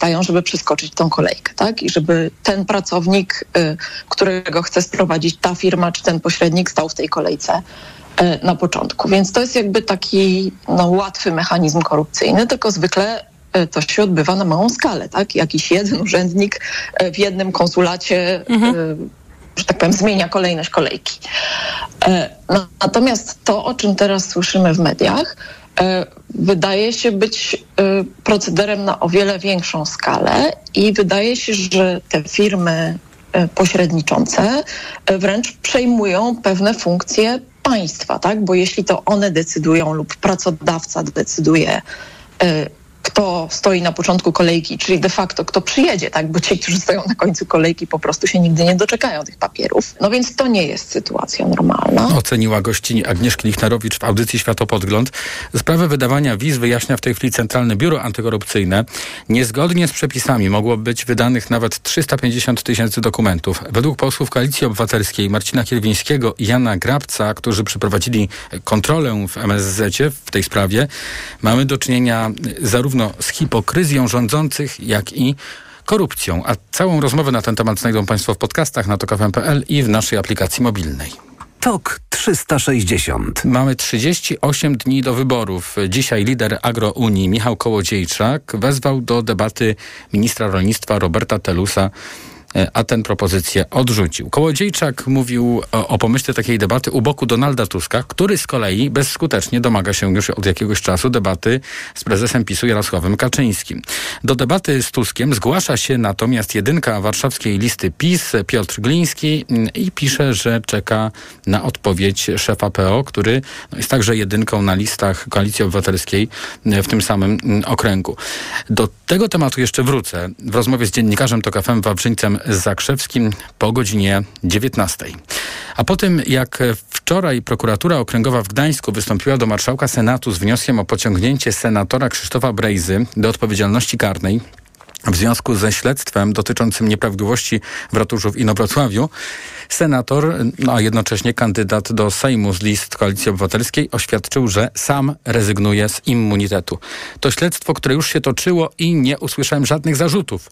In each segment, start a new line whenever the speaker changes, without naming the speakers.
stają, żeby przeskoczyć tą kolejkę, tak? I żeby ten pracownik, y, którego chce sprowadzić ta firma czy ten pośrednik, stał w tej kolejce y, na początku. Więc to jest jakby taki no, łatwy mechanizm korupcyjny, tylko zwykle y, to się odbywa na małą skalę, tak? Jakiś jeden urzędnik w jednym konsulacie, mhm. że tak powiem, zmienia kolejność kolejki. Natomiast to, o czym teraz słyszymy w mediach, wydaje się być e, procederem na o wiele większą skalę i wydaje się, że te firmy e, pośredniczące wręcz przejmują pewne funkcje państwa, tak? Bo jeśli to one decydują lub pracodawca decyduje, kto stoi na początku kolejki, czyli de facto kto przyjedzie, tak? Bo ci, którzy stoją na końcu kolejki po prostu się nigdy nie doczekają tych papierów. No więc to nie jest sytuacja normalna.
Oceniła gościni Agnieszki Lichnerowicz w audycji Światopodgląd. Sprawę wydawania wiz wyjaśnia w tej chwili Centralne Biuro Antykorupcyjne. Niezgodnie z przepisami mogło być wydanych nawet 350 tysięcy dokumentów. Według posłów Koalicji Obywatelskiej Marcina Kierwińskiego i Jana Grabca, którzy przeprowadzili kontrolę w MSZ w tej sprawie, mamy do czynienia zarówno zarówno z hipokryzją rządzących, jak i korupcją. A całą rozmowę na ten temat znajdą Państwo w podcastach na tokafm.pl i w naszej aplikacji mobilnej.
TOK 360.
Mamy 38 dni do wyborów. Dzisiaj lider Agrounii Michał Kołodziejczak wezwał do debaty ministra rolnictwa Roberta Telusa a ten propozycję odrzucił. Kołodziejczak mówił o, o, pomyśle takiej debaty u boku Donalda Tuska, który z kolei bezskutecznie domaga się już od jakiegoś czasu debaty z prezesem PiSu Jarosławem Kaczyńskim. Do debaty z Tuskiem zgłasza się natomiast jedynka warszawskiej listy PiS Piotr Gliński mm, i pisze, że czeka na odpowiedź szefa PO, który no, jest także jedynką na listach Koalicji Obywatelskiej mm, w tym samym mm, okręgu. Do tego tematu jeszcze wrócę w rozmowie z dziennikarzem TOK FM Wawrzyńcem Zakrzewskim po godzinie 19. A po tym, jak wczoraj prokuratura okręgowa w Gdańsku wystąpiła do marszałka Senatu z wnioskiem o pociągnięcie senatora Krzysztofa Brejzy do odpowiedzialności karnej w związku ze śledztwem dotyczącym nieprawidłowości w ratuszu w Inowrocławiu, senator, no a jednocześnie kandydat do Sejmu z list Koalicji Obywatelskiej oświadczył, że sam rezygnuje z immunitetu. To śledztwo, które już się toczyło i nie usłyszałem żadnych zarzutów,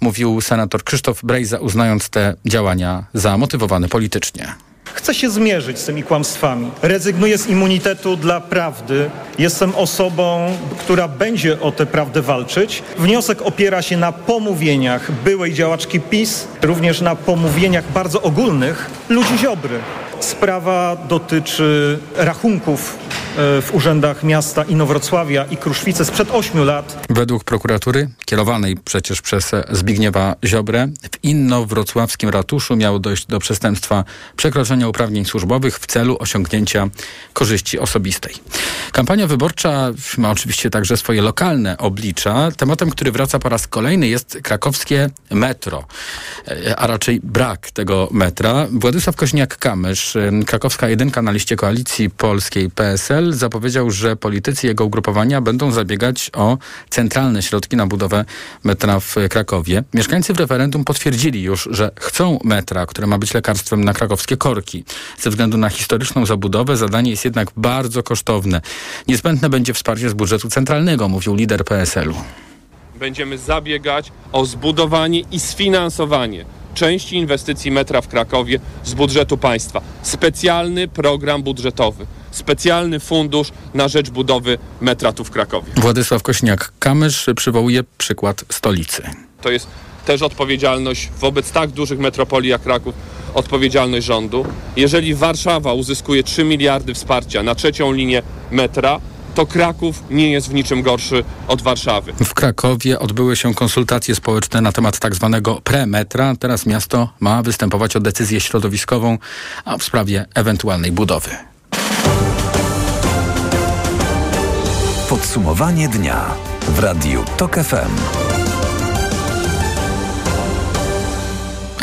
mówił senator Krzysztof Brejza, uznając te działania za motywowane politycznie.
Chcę się zmierzyć z tymi kłamstwami. Rezygnuję z immunitetu dla prawdy. Jestem osobą, która będzie o tę prawdę walczyć. Wniosek opiera się na pomówieniach byłej działaczki PiS, również na pomówieniach bardzo ogólnych ludzi Ziobry. Sprawa dotyczy rachunków e, w urzędach miasta Inowrocławia i Kruszwicy sprzed ośmiu lat.
Według prokuratury, kierowanej przecież przez Zbigniewa Ziobrę, w innowrocławskim ratuszu miało dojść do przestępstwa przekroczenia uprawnień służbowych w celu osiągnięcia korzyści osobistej. Kampania wyborcza ma oczywiście także swoje lokalne oblicza. Tematem, który wraca po raz kolejny jest krakowskie metro, e, a raczej brak tego metra. Władysław Koźniak-Kamysz krakowska jedynka na liście koalicji polskiej PSL zapowiedział, że politycy jego ugrupowania będą zabiegać o centralne środki na budowę metra w Krakowie. Mieszkańcy w referendum potwierdzili już, że chcą metra, które ma być lekarstwem na krakowskie korki. Ze względu na historyczną zabudowę zadanie jest jednak bardzo kosztowne. Niezbędne będzie wsparcie z budżetu centralnego, mówił lider PSL-u.
Będziemy zabiegać o zbudowanie i sfinansowanie części inwestycji metra w Krakowie z budżetu państwa. Specjalny program budżetowy, specjalny fundusz na rzecz budowy metra tu w Krakowie.
Władysław Kośniak-Kamysz przywołuje przykład stolicy.
To jest też odpowiedzialność wobec tak dużych metropolii jak Kraków, odpowiedzialność rządu. Jeżeli Warszawa uzyskuje 3 miliardy wsparcia na trzecią linię metra, to Kraków nie jest w niczym gorszy od Warszawy.
W Krakowie odbyły się konsultacje społeczne na temat tak zwanego premetra. Teraz miasto ma występować o decyzję środowiskową a w sprawie ewentualnej budowy.
Podsumowanie dnia w Radiu TOK FM.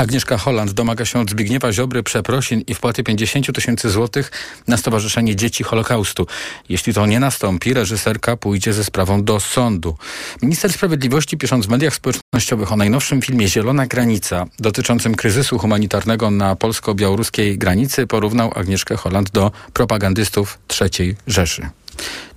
Agnieszka Holland domaga się od Zbigniewa Ziobry przeprosin i wpłaty 50 tysięcy złotych na Stowarzyszenie Dzieci Holokaustu. Jeśli to nie nastąpi, reżyserka pójdzie ze sprawą do sądu. Minister Sprawiedliwości, pisząc w mediach społecznościowych o najnowszym filmie Zielona Granica dotyczącym kryzysu humanitarnego na polsko-białoruskiej granicy, porównał Agnieszkę Holland do propagandystów III Rzeszy.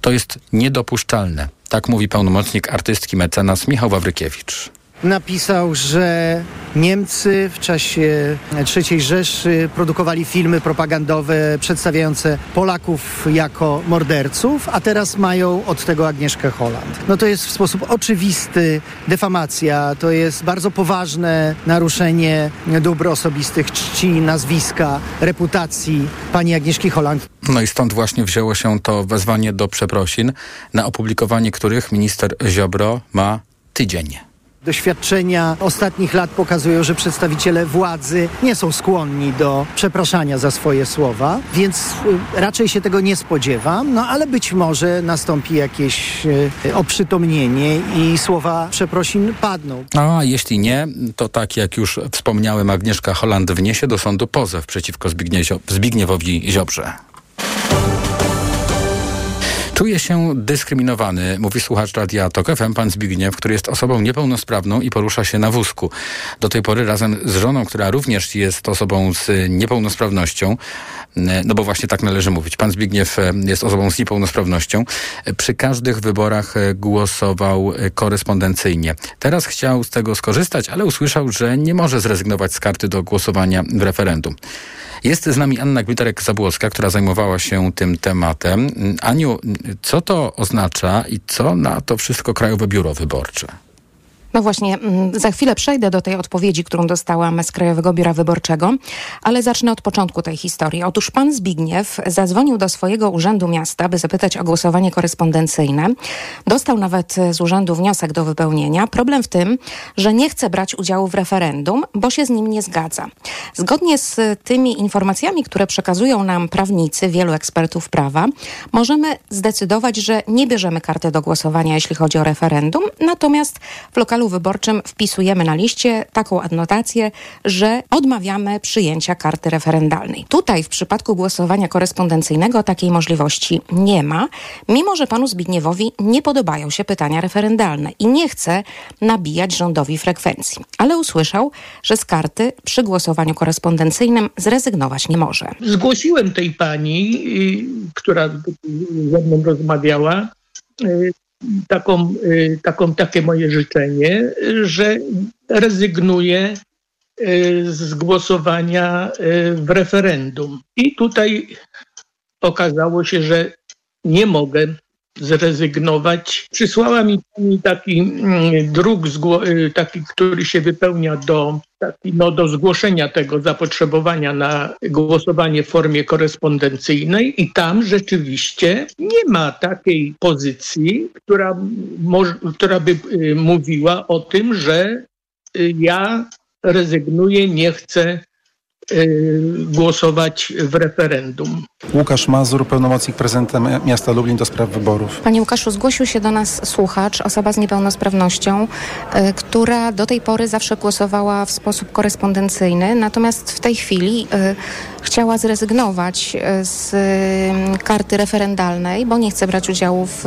To jest niedopuszczalne Tak mówi pełnomocnik artystki mecenas Michał Wawrykiewicz
napisał, że Niemcy w czasie III Rzeszy produkowali filmy propagandowe przedstawiające Polaków jako morderców, a teraz mają od tego Agnieszkę Holland. No to jest w sposób oczywisty defamacja, to jest bardzo poważne naruszenie dóbr osobistych, czci, nazwiska, reputacji pani Agnieszki Holland.
No i stąd właśnie wzięło się to wezwanie do przeprosin, na opublikowanie których minister Ziobro ma tydzień.
Doświadczenia ostatnich lat pokazują, że przedstawiciele władzy nie są skłonni do przepraszania za swoje słowa, więc y, raczej się tego nie spodziewam, no ale być może nastąpi jakieś y, oprzytomnienie i słowa przeprosin padną.
A jeśli nie, to tak jak już wspomniałem, Agnieszka Holland wniesie do sądu pozew przeciwko Zbigniewowi Ziobrze. Czuje się dyskryminowany, mówi słuchacz Radia Tok FM, pan Zbigniew, który jest osobą niepełnosprawną i porusza się na wózku. Do tej pory razem z żoną, która również jest osobą z niepełnosprawnością, no bo właśnie tak należy mówić. Pan Zbigniew e, jest osobą z niepełnosprawnością. Przy każdych wyborach e, głosował e, korespondencyjnie. Teraz chciał z tego skorzystać, ale usłyszał, że nie może zrezygnować z karty do głosowania w referendum. Jest z nami Anna Gwitarek-Zabłocka, która zajmowała się tym tematem. Aniu, co to oznacza i co na to wszystko Krajowe Biuro Wyborcze?
No właśnie, mm, za chwilę przejdę do tej odpowiedzi, którą dostałam z Krajowego Biura Wyborczego, ale zacznę od początku tej historii. Otóż pan Zbigniew zadzwonił do swojego urzędu miasta, by zapytać o głosowanie korespondencyjne. Dostał nawet z urzędu wniosek do wypełnienia. Problem w tym, że nie chce brać udziału w referendum, bo się z nim nie zgadza. Zgodnie z tymi informacjami, które przekazują nam prawnicy, wielu ekspertów prawa, możemy zdecydować, że nie bierzemy karty do głosowania, jeśli chodzi o referendum, natomiast w lokalu wyborczym wpisujemy na liście taką adnotację, że odmawiamy przyjęcia karty referendalnej. Tutaj w przypadku głosowania korespondencyjnego takiej możliwości nie ma, mimo że panu Zbigniewowi nie podobają się pytania referendalne i nie chce nabijać rządowi frekwencji. Ale usłyszał, że z karty przy głosowaniu korespondencyjnym zrezygnować nie może.
Zgłosiłem tej pani, która ze mną rozmawiała, y, taką, y, taką, takie moje życzenie, że rezygnuję y, z głosowania y, w referendum. I tutaj okazało się, że nie mogę zrezygnować. Przysłała mi taki mm, druk, y, taki, który się wypełnia do, taki, no, do zgłoszenia tego zapotrzebowania na głosowanie w formie korespondencyjnej i tam rzeczywiście nie ma takiej pozycji, która, która by y, mówiła o tym, że y, ja rezygnuję, nie chcę głosować w referendum.
Łukasz Mazur, pełnomocnik prezydenta miasta Lublin do spraw wyborów.
Panie Łukaszu, zgłosił się do nas słuchacz, osoba z niepełnosprawnością, y, która do tej pory zawsze głosowała w sposób korespondencyjny, natomiast w tej chwili y, chciała zrezygnować z karty referendalnej, bo nie chce brać udziału w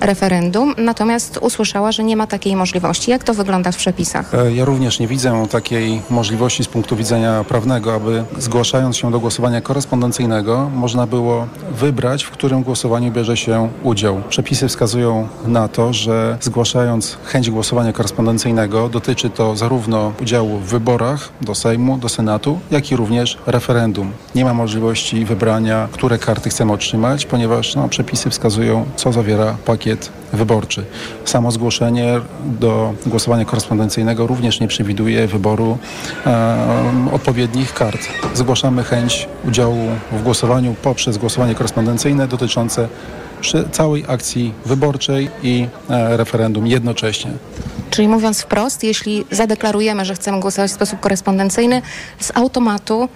referendum, natomiast usłyszała, że nie ma takiej możliwości. Jak to wygląda w przepisach?
E, ja również nie widzę takiej możliwości z punktu widzenia prawnego aby zgłaszając się do głosowania korespondencyjnego można było wybrać, w którym głosowaniu bierze się udział. Przepisy wskazują na to, że zgłaszając chęć głosowania korespondencyjnego dotyczy to zarówno udziału w wyborach do Sejmu, do Senatu, jak i również referendum. Nie ma możliwości wybrania, które karty chcemy otrzymać, ponieważ no, przepisy wskazują, co zawiera pakiet wyborczy. Samo zgłoszenie do głosowania korespondencyjnego również nie przewiduje wyboru e, odpowiednich kart. Zgłaszamy chęć udziału w głosowaniu poprzez głosowanie korespondencyjne dotyczące całej akcji wyborczej i e, referendum jednocześnie.
Czyli mówiąc wprost, jeśli zadeklarujemy, że chcemy głosować w sposób korespondencyjny, z automatu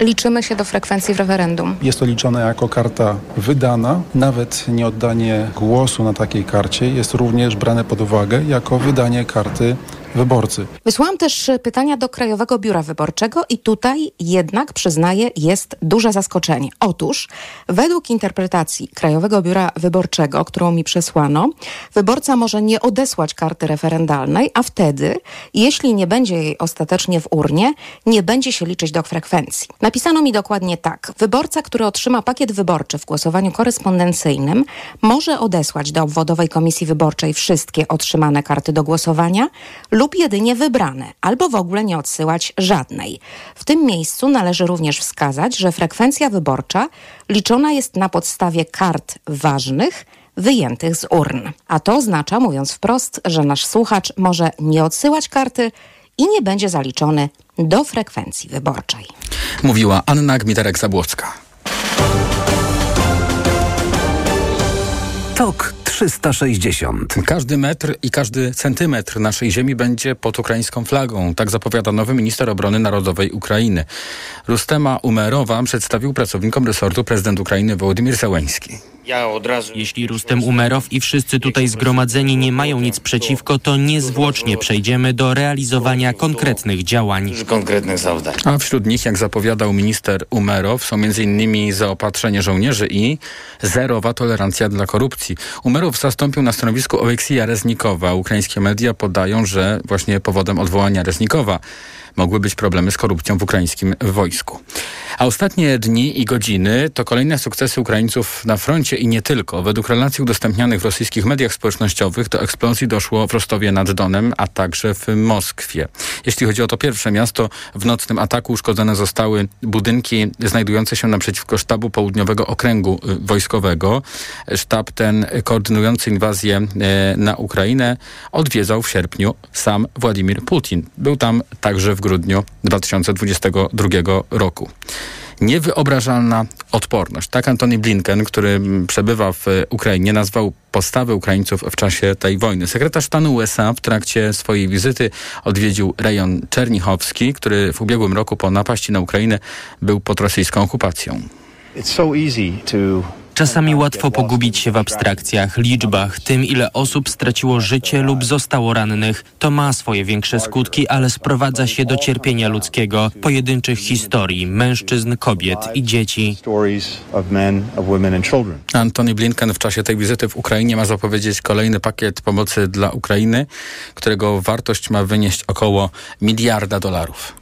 liczymy się do frekwencji w referendum.
Jest to liczone jako karta wydana. Nawet nieoddanie głosu na takiej karcie jest również brane pod uwagę jako wydanie karty wyborcy.
Wysłałam też pytania do Krajowego Biura Wyborczego i tutaj jednak, przyznaję, jest duże zaskoczenie. Otóż, według interpretacji Krajowego Biura Wyborczego, którą mi przesłano, wyborca może nie odesłać karty referendalnej, a wtedy, jeśli nie będzie jej ostatecznie w urnie, nie będzie się liczyć do frekwencji. Napisano mi dokładnie tak. Wyborca, który otrzyma pakiet wyborczy w głosowaniu korespondencyjnym, może odesłać do obwodowej komisji wyborczej wszystkie otrzymane karty do głosowania lub jedynie wybrane, albo w ogóle nie odsyłać żadnej. W tym miejscu należy również wskazać, że frekwencja wyborcza liczona jest na podstawie kart ważnych, wyjętych z urn. A to oznacza, mówiąc wprost, że nasz słuchacz może nie odsyłać karty i nie będzie zaliczony do frekwencji wyborczej.
Mówiła Anna Gmiterek-Zabłocka.
Tok 360.
Każdy metr i każdy centymetr naszej ziemi będzie pod ukraińską flagą. Tak zapowiada nowy minister obrony narodowej Ukrainy. Rustema Umerowa przedstawił pracownikom resortu prezydent Ukrainy Wołodymyr Zełenski.
Jeśli Rustem Umerow i wszyscy tutaj zgromadzeni nie mają nic przeciwko, to niezwłocznie przejdziemy do realizowania konkretnych działań.
A wśród nich, jak zapowiadał minister Umerow, są m.in. zaopatrzenie żołnierzy i zerowa tolerancja dla korupcji. Umerow zastąpił na stanowisku Oleksija Reznikowa. Ukraińskie media podają, że właśnie powodem odwołania Reznikowa mogły być problemy z korupcją w ukraińskim wojsku. A ostatnie dni i godziny to kolejne sukcesy Ukraińców na froncie i nie tylko. Według relacji udostępnianych w rosyjskich mediach społecznościowych do eksplozji doszło w Rostowie nad Donem, a także w Moskwie. Jeśli chodzi o to pierwsze miasto, w nocnym ataku uszkodzone zostały budynki znajdujące się naprzeciwko sztabu południowego okręgu y, wojskowego. Sztab ten koordynujący inwazję e, na Ukrainę odwiedzał w sierpniu sam Władimir Putin. Był tam także w grudniu 2022 roku. Niewyobrażalna odporność. Tak Antony Blinken, który przebywa w Ukrainie, nazwał postawę Ukraińców w czasie tej wojny. Sekretarz stanu USA w trakcie swojej wizyty odwiedził rejon Czernichowski, który w ubiegłym roku po napaści na Ukrainę był pod rosyjską okupacją.
It's so easy to Czasami łatwo pogubić się w abstrakcjach, liczbach, tym ile osób straciło życie lub zostało rannych. To ma swoje większe skutki, ale sprowadza się do cierpienia ludzkiego, pojedynczych historii, mężczyzn, kobiet i dzieci.
Antony Blinken w czasie tej wizyty w Ukrainie ma zapowiedzieć kolejny pakiet pomocy dla Ukrainy, którego wartość ma wynieść około miliarda dolarów.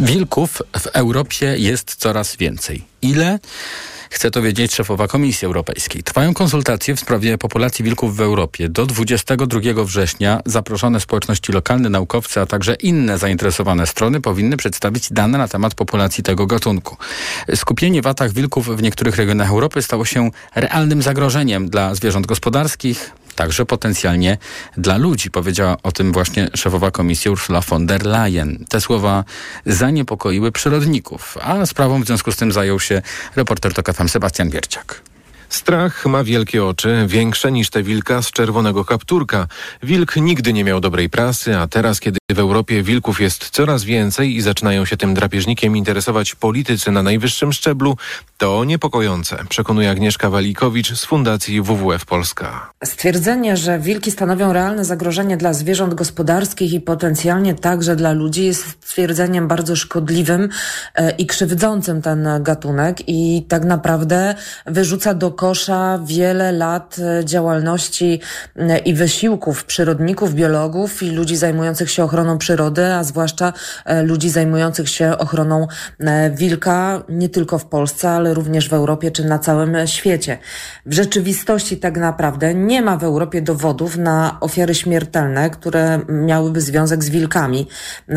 Wilków w Europie jest coraz więcej. Ile? Chce to wiedzieć szefowa Komisji Europejskiej. Trwają konsultacje w sprawie populacji wilków w Europie. Do 22 września zaproszone społeczności lokalne, naukowcy, a także inne zainteresowane strony powinny przedstawić dane na temat populacji tego gatunku. Skupienie w atach wilków w niektórych regionach Europy stało się realnym zagrożeniem dla zwierząt gospodarskich, także potencjalnie dla ludzi. Powiedziała o tym właśnie szefowa komisji Ursula von der Leyen. Te słowa zaniepokoiły przyrodników, a sprawą w związku z tym zajął się reporter TOK Sebastian Wierciak.
Strach ma wielkie oczy, większe niż te wilka z czerwonego kapturka. Wilk nigdy nie miał dobrej prasy, a teraz, kiedy w Europie wilków jest coraz więcej i zaczynają się tym drapieżnikiem interesować politycy na najwyższym szczeblu, to niepokojące, przekonuje Agnieszka Walikowicz z Fundacji WWF Polska.
Stwierdzenie, że wilki stanowią realne zagrożenie dla zwierząt gospodarskich i potencjalnie także dla ludzi jest stwierdzeniem bardzo szkodliwym e, i krzywdzącym ten gatunek i tak naprawdę wyrzuca do kosza wiele lat e, działalności e, i wysiłków przyrodników, biologów i ludzi zajmujących się ochroną przyrody, a zwłaszcza e, ludzi zajmujących się ochroną wilka nie tylko w Polsce, ale również w Europie czy na całym świecie. W rzeczywistości tak naprawdę nie ma w Europie dowodów na ofiary śmiertelne, które miałyby związek z wilkami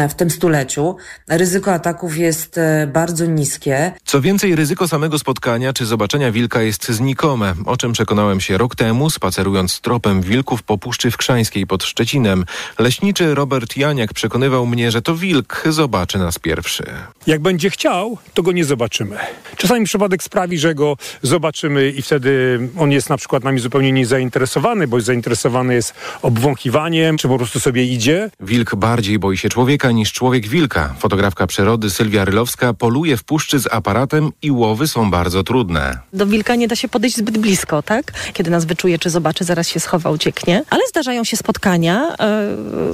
w tym stuleciu. Ryzyko ataków jest bardzo niskie.
Co więcej, ryzyko samego spotkania czy zobaczenia wilka jest znikome znikome, o czym przekonałem się rok temu, spacerując tropem wilków po Puszczy Wkrzańskiej pod Szczecinem. Leśniczy Robert Janiak przekonywał mnie, że to wilk zobaczy nas pierwszy.
Jak będzie chciał, to go nie zobaczymy. Czasami przypadek sprawi, że go zobaczymy i wtedy on jest na przykład nami zupełnie niezainteresowany, bo zainteresowany jest obwąchiwaniem, czy po prostu sobie idzie.
Wilk bardziej boi się człowieka niż człowiek wilka. Fotografka przyrody Sylwia Rylowska poluje w puszczy z aparatem i łowy są bardzo trudne.
Do wilka nie da się podejść zbyt blisko, tak? Kiedy nas wyczuje, czy zobaczy, zaraz się schowa, ucieknie. Ale zdarzają się spotkania,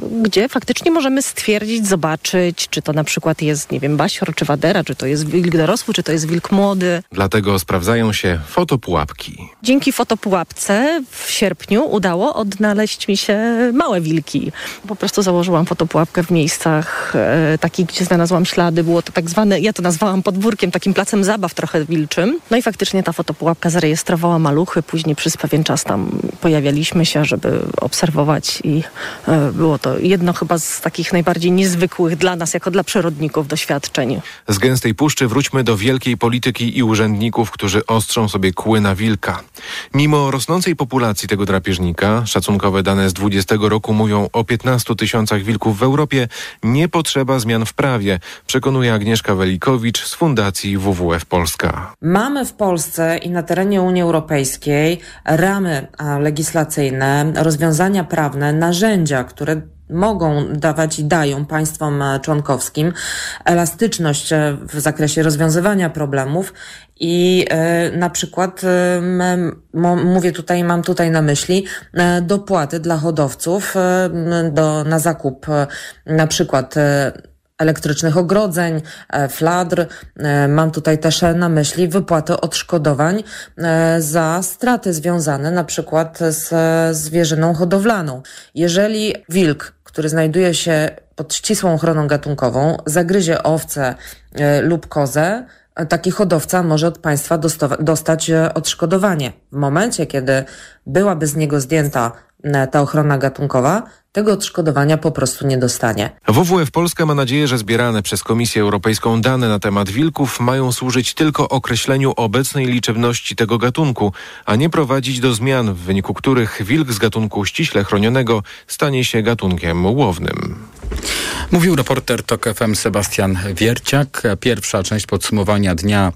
yy, gdzie faktycznie możemy stwierdzić, zobaczyć, czy to na przykład jest, nie wiem, basior, czy wadera, czy to jest wilk dorosły, czy to jest wilk młody.
Dlatego sprawdzają się fotopułapki.
Dzięki fotopułapce w sierpniu udało odnaleźć mi się małe wilki. Po prostu założyłam fotopułapkę w miejscach e, takich, gdzie znalazłam ślady. Było to tak zwane, ja to nazwałam podwórkiem, takim placem zabaw trochę wilczym. No i faktycznie ta fotopułapka zarejestrowała maluchy. Później przez pewien czas tam pojawialiśmy się, żeby obserwować i e, było to jedno chyba z takich najbardziej niezwykłych dla nas, jako dla przyrodników doświadczeń.
Z gęstej puszczy wróćmy do wielkiej polityki i urzędników, którzy ostrzą sobie kły na wilka. Mimo rosnącej populacji tego drapieżnika, szacunkowe dane z 20 roku mówią o 15 tysiącach wilków w Europie, nie potrzeba zmian w prawie, przekonuje Agnieszka Welikowicz z Fundacji WWF Polska.
Mamy w Polsce i na terenie Unii Europejskiej ramy legislacyjne, rozwiązania prawne, narzędzia, które mogą dawać i dają państwom członkowskim elastyczność w zakresie rozwiązywania problemów i e, na przykład e, mówię tutaj, mam tutaj na myśli e, dopłaty dla hodowców do, na zakup na przykład elektrycznych ogrodzeń, fladr. Mam tutaj też na myśli wypłatę odszkodowań za straty związane na przykład z zwierzyną hodowlaną. Jeżeli wilk, który znajduje się pod ścisłą ochroną gatunkową, zagryzie owcę lub kozę, taki hodowca może od państwa dostać e, odszkodowanie. W momencie, kiedy byłaby z niego zdjęta e, ta ochrona gatunkowa, tego odszkodowania po prostu nie dostanie.
WWF Polska ma nadzieję, że zbierane przez Komisję Europejską dane na temat wilków mają służyć tylko określeniu obecnej liczebności tego gatunku, a nie prowadzić do zmian, w wyniku których wilk z gatunku ściśle chronionego stanie się gatunkiem łownym.
Mówił reporter TOK FM Sebastian Wierciak. Pierwsza część podsumowania dnia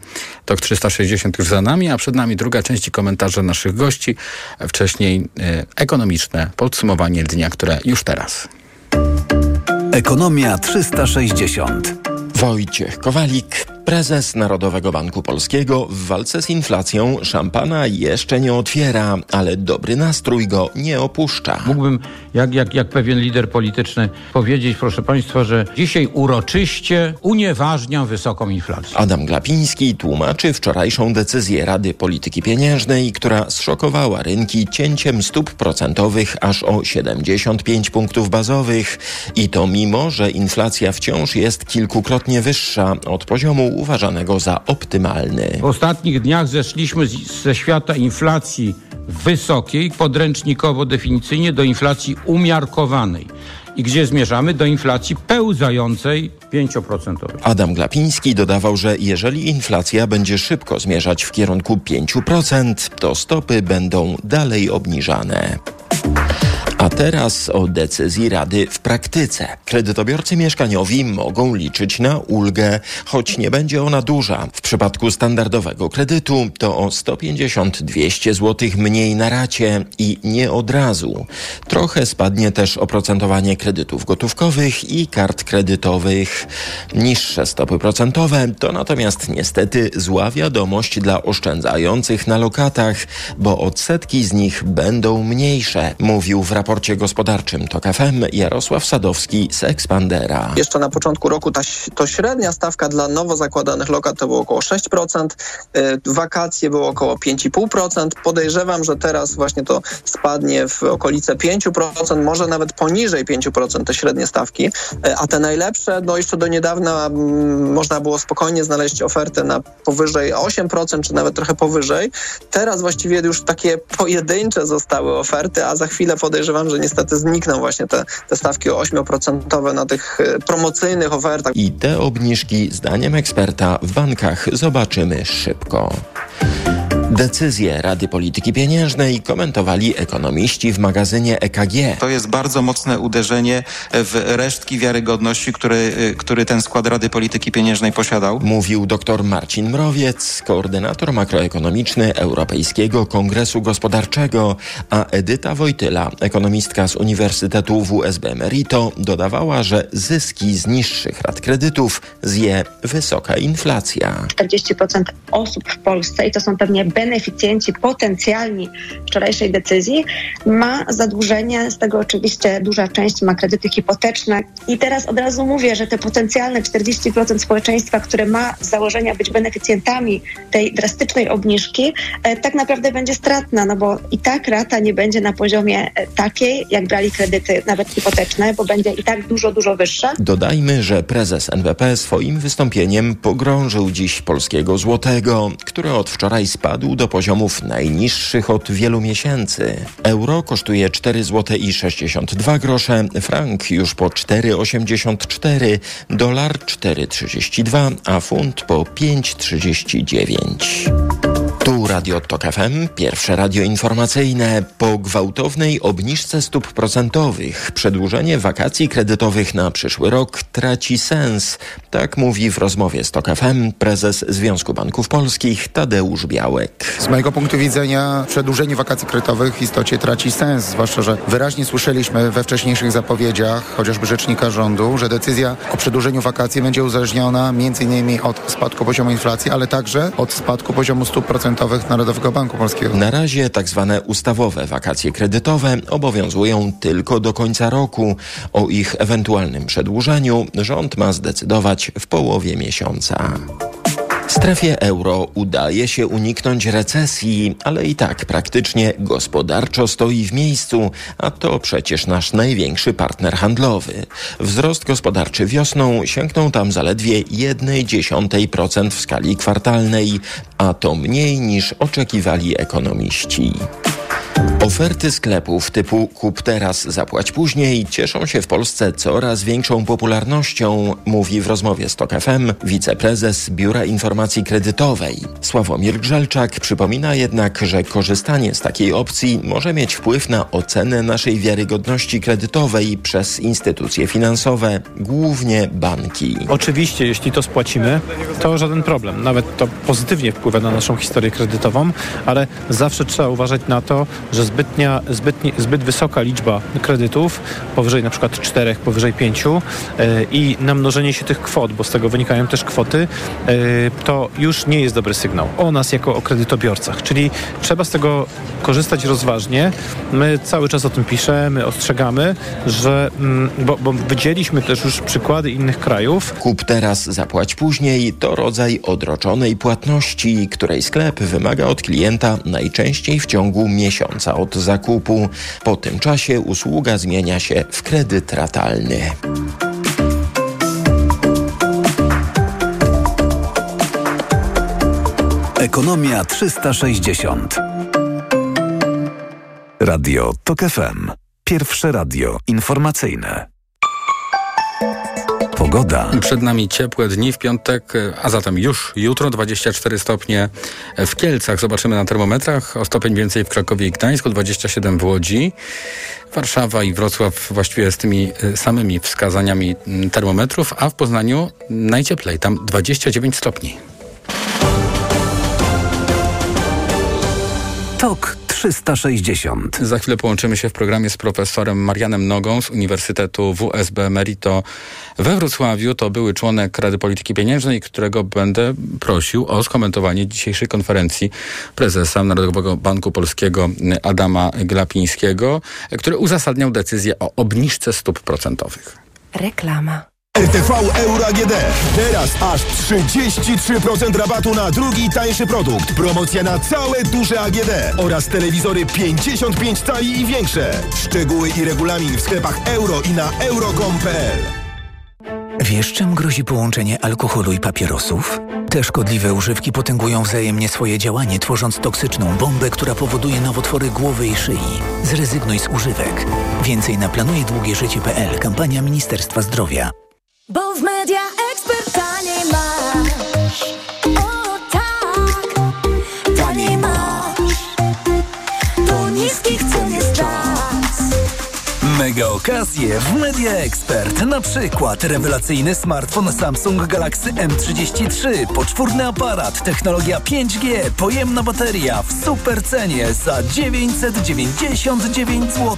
TOK 360 już za nami, a przed nami druga część komentarze naszych gości. Wcześniej e, ekonomiczne podsumowanie dnia, które już teraz.
Ekonomia 360.
Wojciech Kowalik Prezes Narodowego Banku Polskiego w walce z inflacją szampana jeszcze nie otwiera, ale dobry nastrój go nie opuszcza.
Mógłbym, jak, jak, jak pewien lider polityczny, powiedzieć, proszę Państwa, że dzisiaj uroczyście unieważniam wysoką inflację.
Adam Glapiński tłumaczy wczorajszą decyzję Rady Polityki Pieniężnej, która zszokowała rynki cięciem stóp procentowych aż o 75 punktów bazowych. I to mimo, że inflacja wciąż jest kilkukrotnie wyższa od poziomu uważanego za optymalny.
W ostatnich dniach zeszliśmy ze świata inflacji wysokiej, podręcznikowo-definicyjnie, do inflacji umiarkowanej. I gdzie zmierzamy? Do inflacji pełzającej 5%.
Adam Glapiński dodawał, że jeżeli inflacja będzie szybko zmierzać w kierunku 5%, to stopy będą dalej obniżane. Teraz o decyzji Rady w praktyce. Kredytobiorcy mieszkaniowi mogą liczyć na ulgę, choć nie będzie ona duża. W przypadku standardowego kredytu to o 150-200 zł mniej na racie i nie od razu. Trochę spadnie też oprocentowanie kredytów gotówkowych i kart kredytowych. Niższe stopy procentowe to natomiast niestety zła wiadomość dla oszczędzających na lokatach, bo odsetki z nich będą mniejsze, mówił w raporcie raporcie gospodarczym TOK FM Jarosław Sadowski z Expandera.
Jeszcze na początku roku ta, to średnia stawka dla nowo zakładanych lokat to było około 6%, y, wakacje było około 5,5%. Podejrzewam, że teraz właśnie to spadnie w okolice 5%, może nawet poniżej 5% te średnie stawki, y, a te najlepsze, no jeszcze do niedawna mm, można było spokojnie znaleźć ofertę na powyżej 8%, czy nawet trochę powyżej. Teraz właściwie już takie pojedyncze zostały oferty, a za chwilę podejrzewam, podejrzewam, niestety znikną właśnie te, te stawki 8% na tych e, promocyjnych ofertach.
I te obniżki, zdaniem eksperta, w bankach zobaczymy szybko. Decyzję Rady Polityki Pieniężnej komentowali ekonomiści w magazynie EKG.
To jest bardzo mocne uderzenie w resztki wiarygodności, który, który ten skład Rady Polityki Pieniężnej posiadał.
Mówił dr Marcin Mrowiec, koordynator makroekonomiczny Europejskiego Kongresu Gospodarczego, a Edyta Wojtyla, ekonomistka z Uniwersytetu WSB Merito, dodawała, że zyski z niższych rat kredytów zje wysoka inflacja.
40% osób w Polsce, i to są pewnie beneficjenci potencjalni wczorajszej decyzji, ma zadłużenie, z tego oczywiście duża część ma kredyty hipoteczne. I teraz od razu mówię, że te potencjalne 40% społeczeństwa, które ma z założenia być beneficjentami tej drastycznej obniżki, e, tak naprawdę będzie stratna, no bo i tak rata nie będzie na poziomie e, takiej, jak brali kredyty nawet hipoteczne, bo będzie i tak dużo, dużo wyższa.
Dodajmy, że prezes NWP swoim wystąpieniem pogrążył dziś polskiego złotego, który od wczoraj spadł do poziomów najniższych od wielu miesięcy. Euro kosztuje 4 zł i 62 grosze, frank już po 4,84, dolar 4,32, a funt po 5,39. Tu Radio Tok FM, pierwsze radio informacyjne. Po gwałtownej obniżce stóp procentowych przedłużenie wakacji kredytowych na przyszły rok traci sens. Tak mówi w rozmowie z Tok FM prezes Związku Banków Polskich Tadeusz Białek.
Z mojego punktu widzenia przedłużenie wakacji kredytowych w istocie traci sens, zwłaszcza, że wyraźnie słyszeliśmy we wcześniejszych zapowiedziach, chociażby rzecznika rządu, że decyzja o przedłużeniu wakacji będzie uzależniona m.in. od spadku poziomu inflacji, ale także od spadku poziomu stóp procentowych Narodowego Banku Polskiego.
Na razie tak zwane ustawowe wakacje kredytowe obowiązują tylko do końca roku. O ich ewentualnym przedłużeniu rząd ma zdecydować w połowie miesiąca. Strefie euro udaje się uniknąć recesji, ale i tak praktycznie gospodarczo stoi w miejscu, a to przecież nasz największy partner handlowy. Wzrost gospodarczy wiosną sięgnął tam zaledwie 1,1% w skali kwartalnej, a to mniej niż oczekiwali ekonomiści. Oferty sklepów typu kup teraz, zapłać później cieszą się w Polsce coraz większą popularnością, mówi w rozmowie z TOK FM wiceprezes Biura Informacji Kredytowej. Sławomir Grzelczak przypomina jednak, że korzystanie z takiej opcji może mieć wpływ na ocenę naszej wiarygodności kredytowej przez instytucje finansowe, głównie banki.
Oczywiście, jeśli to spłacimy, to żaden problem. Nawet to pozytywnie wpływa na naszą historię kredytową, ale zawsze trzeba uważać na to, że zbytnia, zbytnie, zbyt wysoka liczba kredytów, powyżej na przykład 4, powyżej 5 yy, i namnożenie się tych kwot, bo z tego wynikają też kwoty, yy, to już nie jest dobry sygnał o nas jako o kredytobiorcach. Czyli trzeba z tego korzystać rozważnie. My cały czas o tym piszemy, ostrzegamy, że, mm, bo, bo widzieliśmy też już przykłady innych krajów.
Kup teraz, zapłać później to rodzaj odroczonej płatności, której sklep wymaga od klienta najczęściej w ciągu miesiąca od zakupu. Po tym czasie usługa zmienia się w kredyt ratalny.
Ekonomia 360. Radio TOK FM. Pierwsze radio informacyjne. Pogoda.
Przed nami ciepłe dni w piątek, a zatem już jutro 24 stopnie w Kielcach. Zobaczymy na termometrach. O stopień więcej w Krakowie i Gdańsku, 27 w Łodzi. Warszawa i Wrocław właściwie z tymi y, samymi wskazaniami mm, termometrów, a w Poznaniu najcieplej, tam 29 stopni.
TOK 360.
Za chwilę połączymy się w programie z profesorem Marianem Nogą z Uniwersytetu WSB Merito we Wrocławiu. To były członek Rady Polityki Pieniężnej, którego będę prosił o skomentowanie dzisiejszej konferencji prezesa Narodowego Banku Polskiego Adama Glapińskiego, który uzasadniał decyzję o obniżce stóp procentowych.
Reklama.
RTV Euro AGD. Teraz aż 33% rabatu na drugi tańszy produkt. Promocja na całe duże AGD oraz telewizory 55 cali i większe. Szczegóły i regulamin w sklepach euro i na euro.com.pl.
Wiesz, czym grozi połączenie alkoholu i papierosów? Te szkodliwe używki potęgują wzajemnie swoje działanie, tworząc toksyczną bombę, która powoduje nowotwory głowy i szyi. Zrezygnuj z używek. Więcej na planujedługieżycie.pl. Kampania Ministerstwa Zdrowia.
Bo w media ekspert taniej masz. O tak, taniej masz. To niskich cen jest czas.
Mega okazje w Media Expert. Na przykład rewelacyjny smartfon Samsung Galaxy M33, poczwórny aparat, technologia 5G, pojemna bateria w super cenie za 999 zł.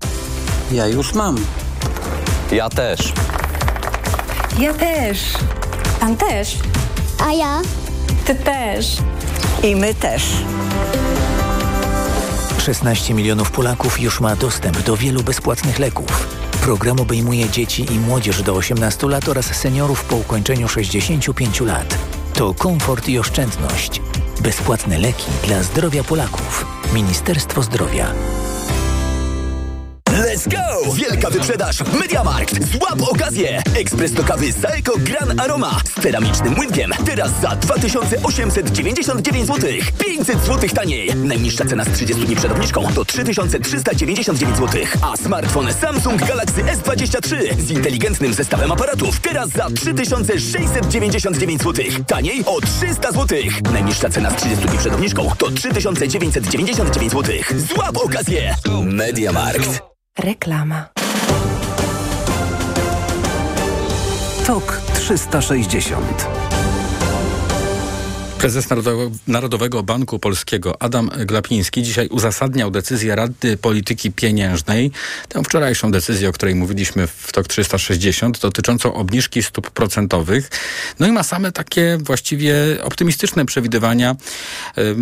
Ja już mam.
Ja też.
Ja też. Pan też.
A ja?
Ty też.
I my też.
16 milionów Polaków już ma dostęp do wielu bezpłatnych leków. Program obejmuje dzieci i młodzież do 18 lat oraz seniorów po ukończeniu 65 lat. To komfort i oszczędność. Bezpłatne leki dla zdrowia Polaków. Ministerstwo Zdrowia.
Let's go! Wielka wyprzedaż Mediamarkt. Złap okazję! Ekspres do kawy Saeco Gran Aroma z ceramicznym łynkiem. Teraz za 2899 zł. 500 zł taniej. Najniższa cena z 30 dni przed obniżką to 3399 zł. A smartfon Samsung Galaxy S23 z inteligentnym zestawem aparatów teraz za 3699 zł. Taniej o 300 zł. Najniższa cena z 30 dni przed obniżką to 3999 zł. Złap okazję! Mediamarkt.
Reklama.
TOK 360.
Prezes Narodowego, Banku Polskiego Adam Glapiński dzisiaj uzasadniał decyzję Rady Polityki Pieniężnej, tę wczorajszą decyzję, o której mówiliśmy w TOK 360, dotyczącą obniżki stóp procentowych. No i ma same takie właściwie optymistyczne przewidywania, y,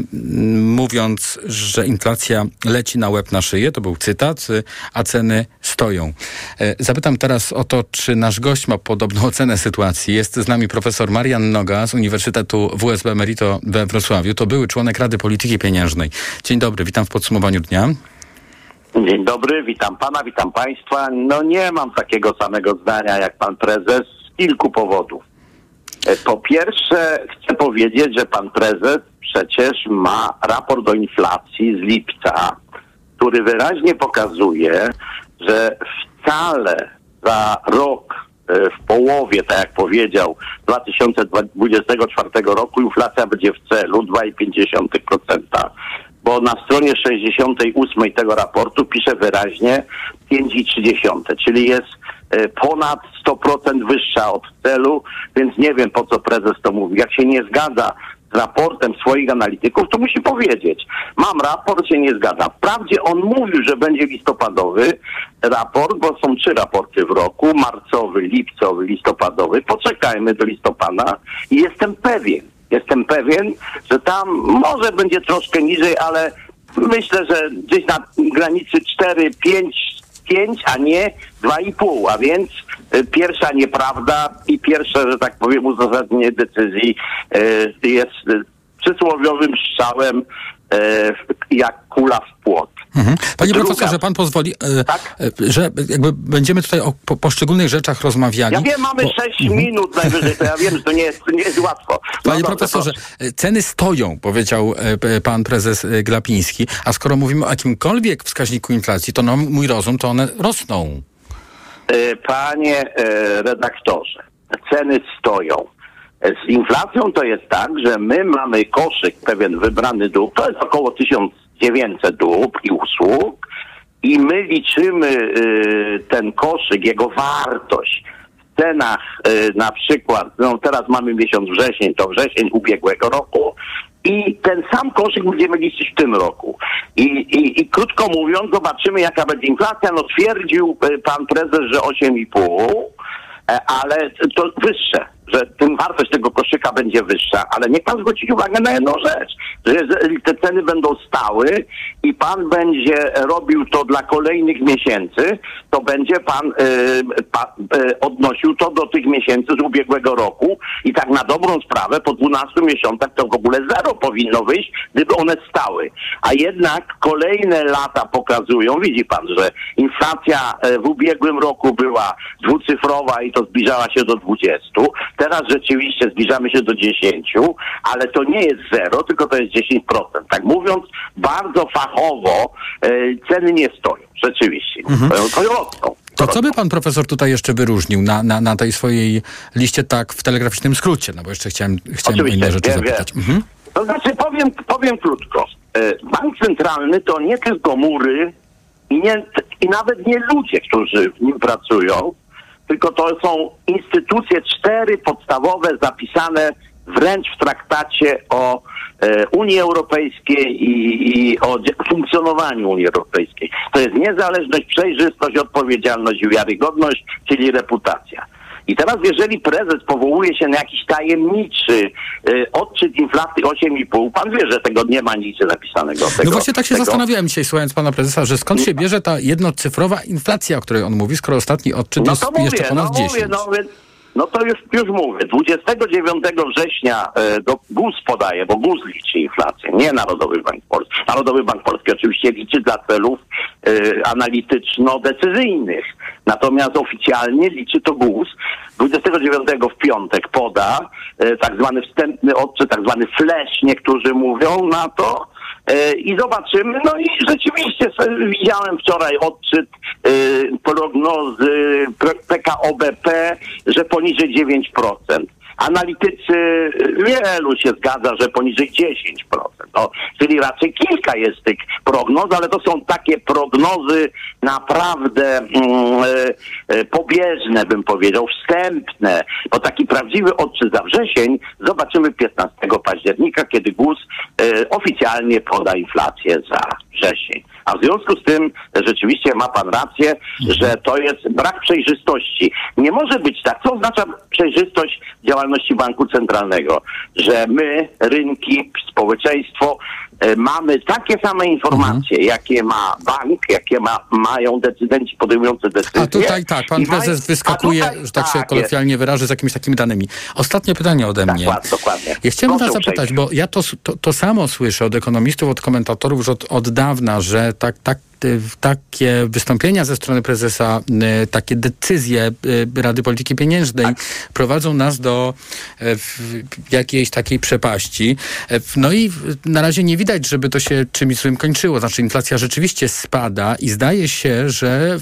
mówiąc, że inflacja leci na łeb na szyję, to był cytat, a ceny stoją. Y, zapytam teraz o to, czy nasz gość ma podobną ocenę sytuacji. Jest z nami profesor Marian Noga z Uniwersytetu WSB Merito we Wrocławiu. To były członek Rady Polityki Pieniężnej. Dzień dobry, witam w podsumowaniu dnia.
Dzień dobry, witam pana, witam państwa. No nie mam takiego samego zdania jak pan prezes z kilku powodów. E, Po pierwsze, chcę powiedzieć, że pan prezes przecież ma raport o inflacji z lipca, który wyraźnie pokazuje, że wcale za rok, w połowie, tak jak powiedział, 2024 roku inflacja będzie w celu 2,5%, bo na stronie 68 tego raportu pisze wyraźnie 5,3, czyli jest e, ponad 100% wyższa od celu, więc nie wiem po co prezes to mówi. Jak się nie zgadza raportem swoich analityków, to musi powiedzieć. Mam raport, się nie zgadza. Wprawdzie on mówił, że będzie listopadowy raport, bo są trzy raporty w roku, marcowy, lipcowy, listopadowy. Poczekajmy do listopada i jestem pewien, jestem pewien, że tam może będzie troszkę niżej, ale myślę, że gdzieś na granicy 4, 5, 5, a nie 2,5, a więc y, pierwsza nieprawda i pierwsze, że tak powiem, uzasadnienie decyzji y, jest y, przysłowiowym strzałem jak kula w płot.
Mhm. Panie
Druga-
profesorze, pan pozwoli, e, e, że jakby będziemy tutaj o po, poszczególnych rzeczach rozmawiali.
Ja wiem, mamy
bo-
6
Mhm.
minut najwyżej, to ja wiem, że to nie jest, to nie jest łatwo. No
Panie profesorze,
proszę.
e, ceny stoją, powiedział pan prezes Glapiński, a skoro mówimy o jakimkolwiek wskaźniku inflacji, to no, mój rozum, to one rosną.
Panie redaktorze, ceny stoją. Z inflacją to jest tak, że my mamy koszyk, pewien wybrany dług, to jest około 1900 dóbr i usług i my liczymy e, ten koszyk, jego wartość w cenach e, na przykład, no teraz mamy miesiąc wrzesień, to wrzesień ubiegłego roku i ten sam koszyk będziemy liczyć w tym roku. I, i, I krótko mówiąc, zobaczymy jaka będzie inflacja. No twierdził e, pan prezes, że 8,5, e, ale to wyższe, że tym wartość tego koszyka będzie wyższa, ale niech pan zwróci uwagę na jedną rzecz, że jeżeli te ceny będą stały i pan będzie robił to dla kolejnych miesięcy, to będzie pan e, pa, e, odnosił to do tych miesięcy z ubiegłego roku i tak na dobrą sprawę po 12 miesiącach to w ogóle zero powinno wyjść, gdyby one stały. A jednak kolejne lata pokazują, widzi pan, że inflacja e, w ubiegłym roku była dwucyfrowa i to zbliżała się do 20. Teraz rzeczywiście zbliżamy się do 10, ale to nie jest zero, tylko to jest 10%. Tak mówiąc bardzo fachowo, e, ceny nie stoją. Rzeczywiście.
Mhm.
Toyotą.
To co by pan profesor tutaj jeszcze wyróżnił na, na, na tej swojej liście tak w telegraficznym skrócie? No bo jeszcze chciałem, chciałem
Oczywiście,
inne rzeczy
wiem.
zapytać. Mhm.
To znaczy, powiem, powiem krótko. E, Bank centralny to nie tylko mury i, nie, i nawet nie ludzie, którzy w nim pracują, tylko to są instytucje cztery podstawowe zapisane wręcz w traktacie o e, Unii Europejskiej i, i o funkcjonowaniu Unii Europejskiej. To jest niezależność, przejrzystość, odpowiedzialność i wiarygodność, czyli reputacja. I teraz, jeżeli prezes powołuje się na jakiś tajemniczy y, odczyt inflacji 8,5, pan wie, że tego nie ma nigdzie napisanego. Tego,
No właśnie tak się
tego.
zastanawiałem dzisiaj, słuchając pana prezesa, że skąd się bierze ta jednocyfrowa inflacja, o której on mówi, skoro ostatni odczyt
No
jest
mówię,
jeszcze ponad
no
10.
mówię, no, więc- no to już, już mówię. 29 września e, do GUS podaje, bo GUS liczy inflację, nie Narodowy Bank Polski. Narodowy Bank Polski oczywiście liczy dla celów e, analityczno-decyzyjnych. Natomiast oficjalnie liczy to GUS. 29 w piątek poda e, tak zwany wstępny odczyt, tak zwany flash, niektórzy mówią na to. E, I zobaczymy. No i rzeczywiście widziałem wczoraj odczyt e, prognozy P- PKO BP, że poniżej 9%. Analitycy, wielu się zgadza, że poniżej 10%. No, czyli raczej kilka jest tych prognoz, ale to są takie prognozy naprawdę mm, e, e, pobieżne, bym powiedział, wstępne. Bo taki prawdziwy odczyt za wrzesień zobaczymy 15 października, kiedy GUS e, oficjalnie poda inflację za wrzesień. A w związku z tym rzeczywiście ma pan rację, że to jest brak przejrzystości. Nie może być tak. Co oznacza przejrzystość działalności banku centralnego? Że my, rynki, społeczeństwo mamy takie same informacje, jakie ma bank, jakie ma, mają decydenci podejmujący decyzje.
A tutaj tak, pan prezes wyskakuje,
tutaj-
że tak się
tak
kolokwialnie wyrażę, z jakimiś takimi danymi. Ostatnie pytanie ode mnie.
Dokładnie, dokładnie.
Ja chciałem was zapytać, bo ja to, to, to samo słyszę od ekonomistów, od komentatorów już od, od dawna, że tak, tak, takie wystąpienia ze strony prezesa, y, takie decyzje y, Rady Polityki Pieniężnej
Tak.
prowadzą nas do e, jakiejś takiej przepaści. E, No i na razie nie widać, żeby to się czymś złym kończyło. Znaczy inflacja rzeczywiście spada i zdaje się, że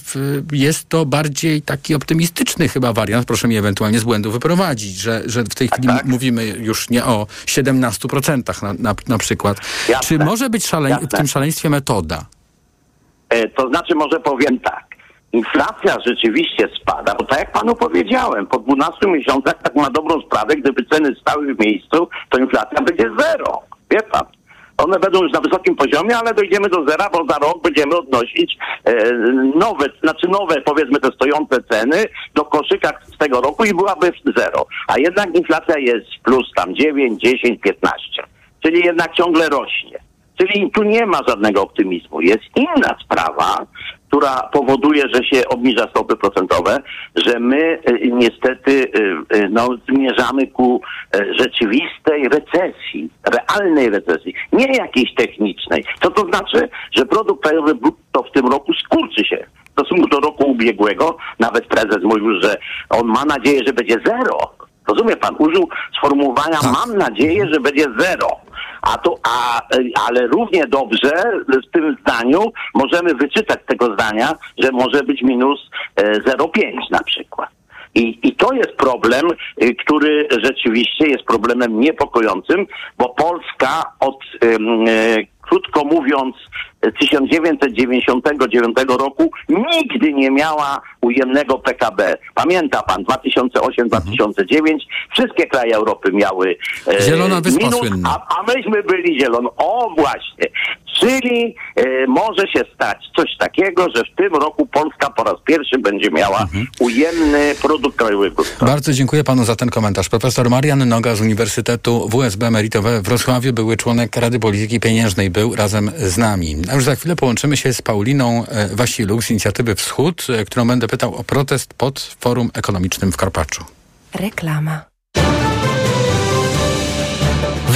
jest to bardziej taki optymistyczny chyba wariant. Proszę mnie ewentualnie z błędu wyprowadzić, że, że w tej chwili mówimy już nie o 17% na, na, na przykład.
Jasne.
Czy może być szale, w tym szaleństwie metoda?
E, To znaczy, może powiem tak. Inflacja rzeczywiście spada, bo tak jak panu powiedziałem, po 12 miesiącach, tak na dobrą sprawę, gdyby ceny stały w miejscu, to inflacja będzie zero. Wie pan? One będą już na wysokim poziomie, ale dojdziemy do zera, bo za rok będziemy odnosić e, nowe, znaczy nowe, powiedzmy te stojące ceny do koszyka z tego roku i byłaby zero. A jednak inflacja jest plus tam 9, 10, 15. Czyli jednak ciągle rośnie. Czyli tu nie ma żadnego optymizmu. Jest inna sprawa, która powoduje, że się obniża stopy procentowe, że my y, niestety y, y, no, zmierzamy ku rzeczywistej recesji, realnej recesji, nie jakiejś technicznej. Co to znaczy? Że produkt krajowy brutto w tym roku skurczy się. W stosunku do roku ubiegłego, nawet prezes mówił, że on ma nadzieję, że będzie zero. Rozumie pan? Użył sformułowania mam nadzieję, że będzie zero. A to, a, ale równie dobrze w tym zdaniu możemy wyczytać tego zdania, że może być minus e, 0,5 na przykład. I, I to jest problem, y, który rzeczywiście jest problemem niepokojącym, bo Polska od, y, krótko mówiąc, 1999 roku nigdy nie miała ujemnego PKB. Pamięta pan, 2008-2009 wszystkie kraje Europy miały e,
Zielona Wyspa
minus, a, a myśmy byli zielono. O właśnie. Czyli e, może się stać coś takiego, że w tym roku Polska po raz pierwszy będzie miała
Mhm.
ujemny produkt krajowy brutto.
Bardzo dziękuję panu za ten komentarz. Profesor Marian Noga z Uniwersytetu WSB Merito we Wrocławiu, były członek Rady Polityki Pieniężnej, był razem z nami. A już za chwilę połączymy się z Pauliną e, Wasiluk z Inicjatywy Wschód, e, którą będę pytał o protest pod Forum Ekonomicznym w Karpaczu.
Reklama.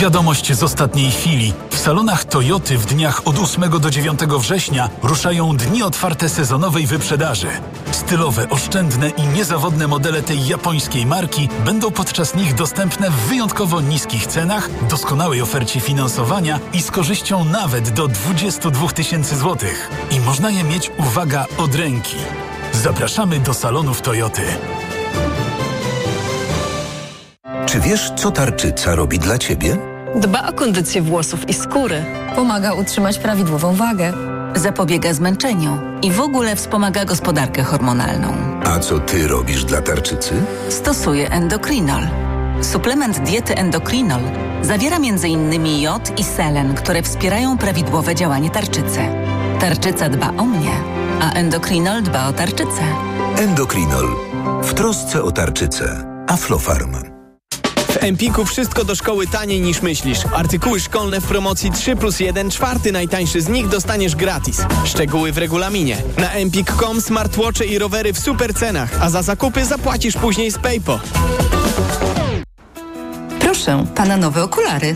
Wiadomość z ostatniej chwili. W salonach Toyoty w dniach od 8 do 9 września ruszają dni otwarte sezonowej wyprzedaży. Stylowe, oszczędne i niezawodne modele tej japońskiej marki będą podczas nich dostępne w wyjątkowo niskich cenach, doskonałej ofercie finansowania i z korzyścią nawet do 22 tysięcy złotych. I można je mieć, uwaga, od ręki. Zapraszamy do salonów Toyoty.
Czy wiesz, co tarczyca robi dla ciebie?
Dba o kondycję włosów i skóry. Pomaga utrzymać prawidłową wagę.
Zapobiega zmęczeniu i w ogóle wspomaga gospodarkę hormonalną.
A co ty robisz dla tarczycy?
Stosuje endokrinol. Suplement diety endokrinol zawiera m.in. jod i selen, które wspierają prawidłowe działanie tarczycy. Tarczyca dba o mnie, a endokrinol dba o tarczycę.
Endokrinol. W trosce o tarczycę. Aflofarm.
W Empiku wszystko do szkoły taniej niż myślisz. Artykuły szkolne w promocji 3 plus 1, czwarty najtańszy z nich dostaniesz gratis. Szczegóły w regulaminie. Na empik.com smartwatche i rowery w super cenach, a za zakupy zapłacisz później z PayPo.
Proszę, pana nowe okulary.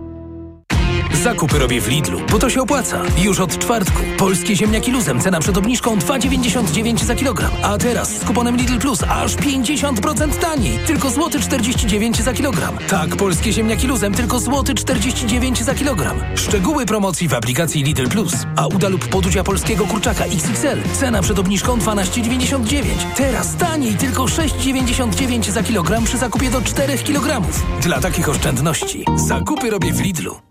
Zakupy robię w Lidlu, bo to się opłaca. Już od czwartku. Polskie ziemniaki luzem, cena przed obniżką 2,99 za kilogram. A teraz z kuponem Lidl Plus aż 50% taniej. Tylko złoty 49 za kilogram. Tak, polskie ziemniaki luzem, tylko złoty 49 za kilogram. Szczegóły promocji w aplikacji Lidl Plus. A uda lub podudzia polskiego kurczaka XXL. Cena przed obniżką 12,99. Teraz taniej, tylko 6,99 za kilogram przy zakupie do 4 kg. Dla takich oszczędności. Zakupy robię w Lidlu.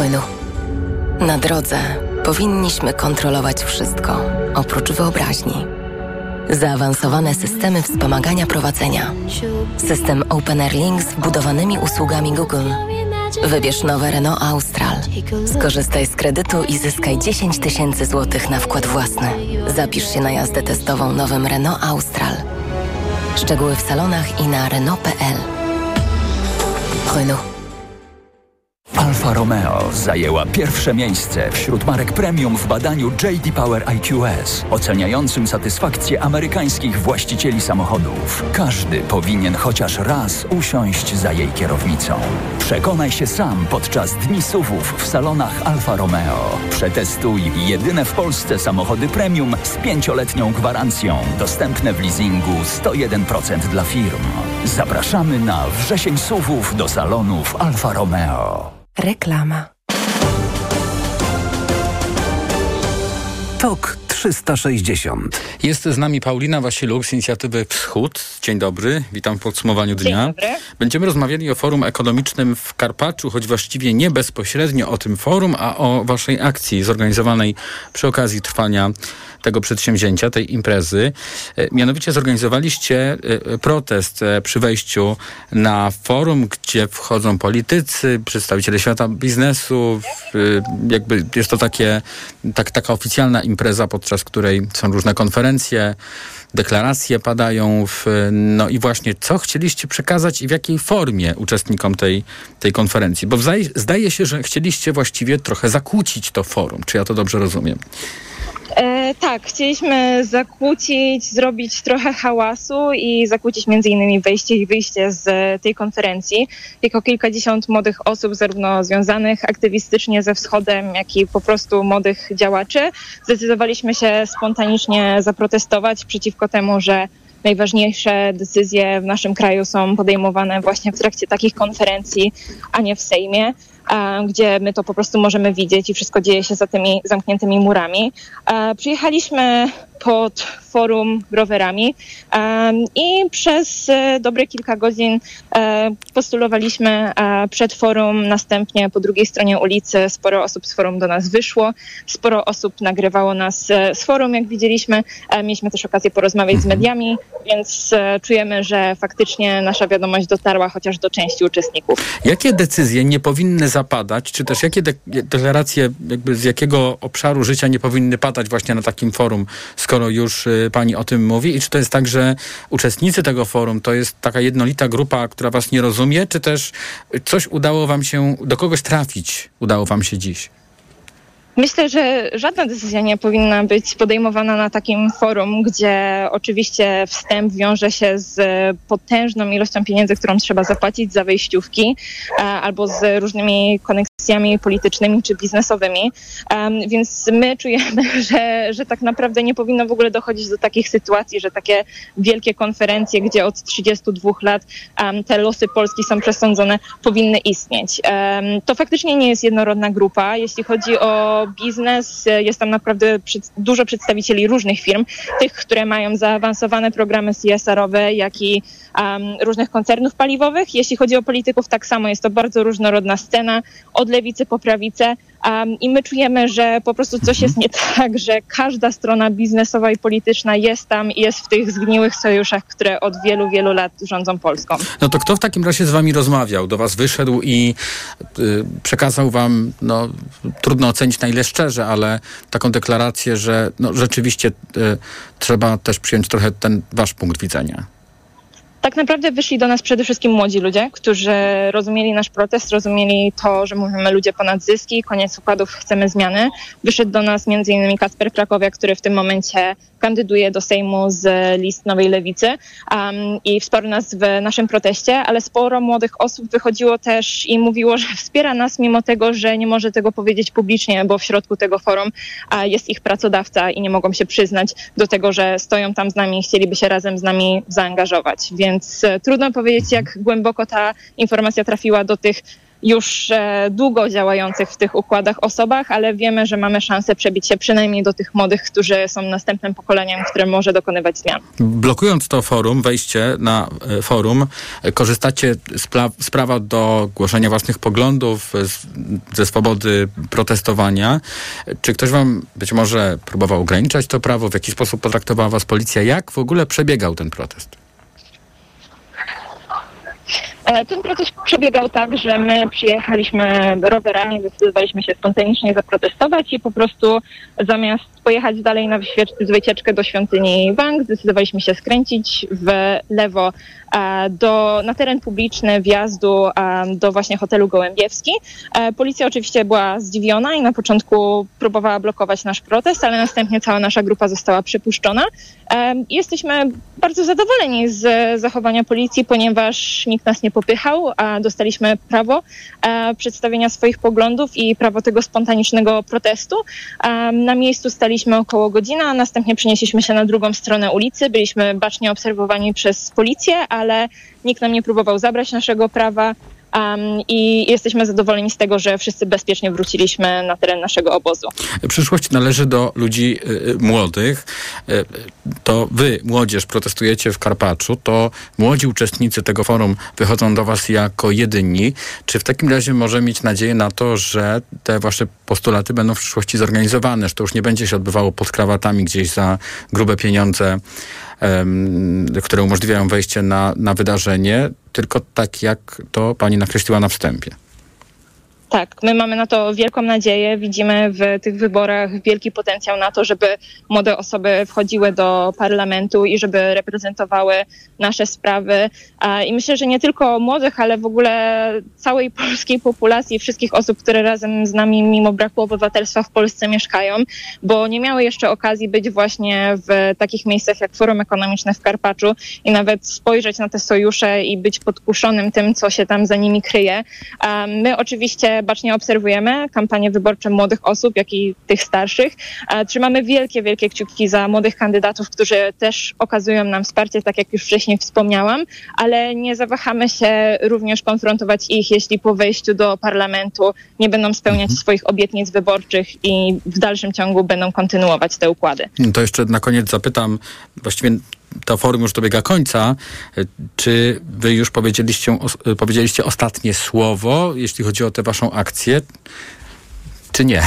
Renault. Na drodze powinniśmy kontrolować wszystko, oprócz wyobraźni. Zaawansowane systemy wspomagania prowadzenia. System Open Air Link z wbudowanymi usługami Google. Wybierz nowe Renault Austral. Skorzystaj z kredytu i zyskaj 10 tysięcy złotych na wkład własny. Zapisz się na jazdę testową nowym Renault Austral. Szczegóły w salonach i na Renault.pl. Renault.
Alfa Romeo zajęła pierwsze miejsce wśród marek premium w badaniu JD Power IQS, oceniającym satysfakcję amerykańskich właścicieli samochodów. Każdy powinien chociaż raz usiąść za jej kierownicą. Przekonaj się sam podczas dni SUVów w salonach Alfa Romeo. Przetestuj jedyne w Polsce samochody premium z pięcioletnią gwarancją, dostępne w leasingu 101% dla firm. Zapraszamy na wrzesień SUVów do salonów Alfa Romeo.
Reklama.
TOK 360.
Jest z nami Paulina Wasiluk z inicjatywy Wschód. Dzień dobry, witam w podsumowaniu dnia.
dobry.
Będziemy rozmawiali o forum ekonomicznym w Karpaczu, choć właściwie nie bezpośrednio o tym forum, a o waszej akcji zorganizowanej przy okazji trwania tego przedsięwzięcia, tej imprezy. E, Mianowicie zorganizowaliście e, protest e, przy wejściu na forum, gdzie wchodzą politycy, przedstawiciele świata biznesu. Jakby jest to takie, tak, taka oficjalna impreza, podczas której są różne konferencje, deklaracje padają. W, no i właśnie, co chcieliście przekazać i w jakiej formie uczestnikom tej, tej konferencji? Bo zdaje, zdaje się, że chcieliście właściwie trochę zakłócić to forum. Czy ja to dobrze rozumiem?
E, tak, chcieliśmy zakłócić, zrobić trochę hałasu i zakłócić między innymi wejście i wyjście z tej konferencji. Jako kilkadziesiąt młodych osób, zarówno związanych aktywistycznie ze wschodem, jak i po prostu młodych działaczy, zdecydowaliśmy się spontanicznie zaprotestować przeciwko temu, że najważniejsze decyzje w naszym kraju są podejmowane właśnie w trakcie takich konferencji, a nie w Sejmie gdzie my to po prostu możemy widzieć i wszystko dzieje się za tymi zamkniętymi murami. Przyjechaliśmy pod forum rowerami i przez e, dobre kilka godzin e, postulowaliśmy e, przed forum, następnie po drugiej stronie ulicy sporo osób z forum do nas wyszło, sporo osób nagrywało nas z forum, jak widzieliśmy. Mieliśmy też okazję porozmawiać z mediami, więc czujemy, że faktycznie nasza wiadomość dotarła chociaż do części uczestników.
Jakie decyzje nie powinny zapadać, czy też jakie de deklaracje jakby z jakiego obszaru życia nie powinny padać właśnie na takim forum, skoro już y, pani o tym mówi? I czy to jest tak, że uczestnicy tego forum to jest taka jednolita grupa, która was nie rozumie, czy też coś udało wam się, do kogoś trafić udało wam się dziś?
Myślę, że żadna decyzja nie powinna być podejmowana na takim forum, gdzie oczywiście wstęp wiąże się z potężną ilością pieniędzy, którą trzeba zapłacić za wejściówki, e, albo z różnymi koneksjami politycznymi czy biznesowymi. Więc my czujemy, że, że tak naprawdę nie powinno w ogóle dochodzić do takich sytuacji, że takie wielkie konferencje, gdzie od 32 lat te losy Polski są przesądzone, powinny istnieć. To faktycznie nie jest jednorodna grupa. Jeśli chodzi o biznes. Jest tam naprawdę dużo przedstawicieli różnych firm, tych, które mają zaawansowane programy CSR-owe, jak i um, różnych koncernów paliwowych. Jeśli chodzi o polityków, tak samo jest to bardzo różnorodna scena, od lewicy po prawicę. Um, I my czujemy, że po prostu coś jest nie tak, że każda strona biznesowa i polityczna jest tam i jest w tych zgniłych sojuszach, które od wielu, wielu lat rządzą Polską.
No to kto w takim razie z wami rozmawiał, do was wyszedł i y, przekazał wam, no trudno ocenić na ile szczerze, ale taką deklarację, że no, rzeczywiście y, trzeba też przyjąć trochę ten wasz punkt widzenia?
Tak naprawdę wyszli do nas przede wszystkim młodzi ludzie, którzy rozumieli nasz protest, rozumieli to, że mówimy ludzie ponad zyski, koniec układów, chcemy zmiany. Wyszedł do nas m.in. Kasper Krakowiak, który w tym momencie kandyduje do Sejmu z list Nowej Lewicy um, i wsparł nas w naszym proteście, ale sporo młodych osób wychodziło też i mówiło, że wspiera nas mimo tego, że nie może tego powiedzieć publicznie, bo w środku tego forum a, jest ich pracodawca i nie mogą się przyznać do tego, że stoją tam z nami i chcieliby się razem z nami zaangażować. Więc e, trudno powiedzieć, jak głęboko ta informacja trafiła do tych już e, długo działających w tych układach osobach, ale wiemy, że mamy szansę przebić się przynajmniej do tych młodych, którzy są następnym pokoleniem, które może dokonywać zmian.
Blokując to forum, wejście na e, forum, korzystacie z, z prawa do głoszenia własnych poglądów, z, ze swobody protestowania. Czy ktoś wam być może próbował ograniczać to prawo? W jaki sposób potraktowała was policja? Jak w ogóle przebiegał ten protest?
E, ten proces przebiegał tak, że my przyjechaliśmy rowerami, zdecydowaliśmy się spontanicznie zaprotestować i po prostu zamiast pojechać dalej na wycieczkę do świątyni Wang, zdecydowaliśmy się skręcić w lewo e, do, na teren publiczny wjazdu e, do właśnie hotelu Gołębiewski. Policja oczywiście była zdziwiona i na początku próbowała blokować nasz protest, ale następnie cała nasza grupa została przepuszczona. Jesteśmy bardzo zadowoleni z zachowania policji, ponieważ nikt nas nie popychał, dostaliśmy prawo e, przedstawienia swoich poglądów i prawo tego spontanicznego protestu. E, na miejscu staliśmy około godziny, a następnie przenieśliśmy się na drugą stronę ulicy. Byliśmy bacznie obserwowani przez policję, ale nikt nam nie próbował zabrać naszego prawa. I jesteśmy zadowoleni z tego, że wszyscy bezpiecznie wróciliśmy na teren naszego obozu.
Przyszłość należy do ludzi y, y młodych. Y, to wy, młodzież, protestujecie w Karpaczu, to młodzi uczestnicy tego forum wychodzą do was jako jedyni. Czy w takim razie możemy mieć nadzieję na to, że te wasze postulaty będą w przyszłości zorganizowane, że to już nie będzie się odbywało pod krawatami gdzieś za grube pieniądze które umożliwiają wejście na, na wydarzenie, tylko tak jak to pani nakreśliła na wstępie.
Tak, my mamy na to wielką nadzieję. Widzimy w tych wyborach wielki potencjał na to, żeby młode osoby wchodziły do parlamentu i żeby reprezentowały nasze sprawy. I myślę, że nie tylko młodych, ale w ogóle całej polskiej populacji, wszystkich osób, które razem z nami, mimo braku obywatelstwa w Polsce mieszkają, bo nie miały jeszcze okazji być właśnie w takich miejscach jak Forum Ekonomiczne w Karpaczu i nawet spojrzeć na te sojusze i być podkuszonym tym, co się tam za nimi kryje. My oczywiście bacznie obserwujemy kampanie wyborcze młodych osób, jak i tych starszych. Trzymamy wielkie, wielkie kciuki za młodych kandydatów, którzy też okazują nam wsparcie, tak jak już wcześniej wspomniałam, ale nie zawahamy się również konfrontować ich, jeśli po wejściu do parlamentu nie będą spełniać swoich obietnic wyborczych i w dalszym ciągu będą kontynuować te układy.
To jeszcze na koniec zapytam, właściwie to forum już dobiega końca. Czy wy już powiedzieliście, powiedzieliście ostatnie słowo, jeśli chodzi o tę waszą akcję, czy nie?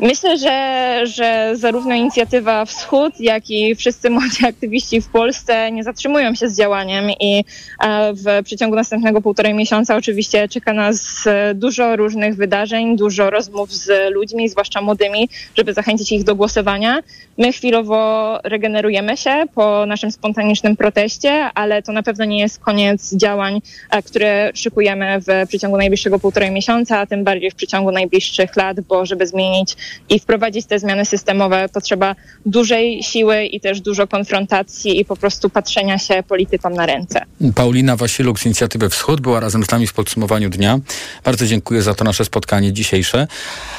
Myślę, że, że zarówno inicjatywa Wschód, jak i wszyscy młodzi aktywiści w Polsce nie zatrzymują się z działaniem i e, w przeciągu następnego półtorej miesiąca oczywiście czeka nas e, dużo różnych wydarzeń, dużo rozmów z ludźmi, zwłaszcza młodymi, żeby zachęcić ich do głosowania. My chwilowo regenerujemy się po naszym spontanicznym proteście, ale to na pewno nie jest koniec działań, e, które szykujemy w przeciągu najbliższego półtorej miesiąca, a tym bardziej w przeciągu najbliższych lat, bo żeby zmienić i wprowadzić te zmiany systemowe potrzeba dużej siły i też dużo konfrontacji i po prostu patrzenia się politykom na ręce.
Paulina Wasiluk z Inicjatywy Wschód była razem z nami w podsumowaniu dnia. Bardzo dziękuję za to nasze spotkanie dzisiejsze.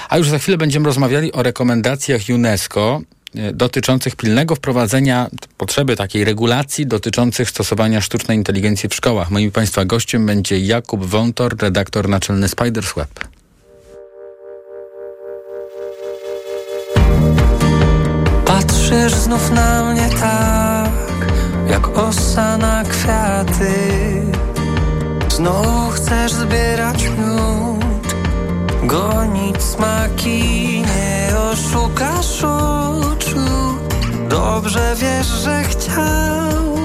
A już za chwilę będziemy rozmawiali o rekomendacjach UNESCO e, dotyczących pilnego wprowadzenia potrzeby takiej regulacji dotyczących stosowania sztucznej inteligencji w szkołach. Moim Państwa gościem będzie Jakub Wątor, redaktor naczelny Spiders Web.
Patrzysz znów na mnie tak, jak osa na kwiaty. Znowu chcesz zbierać miód, gonić smaki, nie oszukasz oczu. Dobrze wiesz, że chciałbym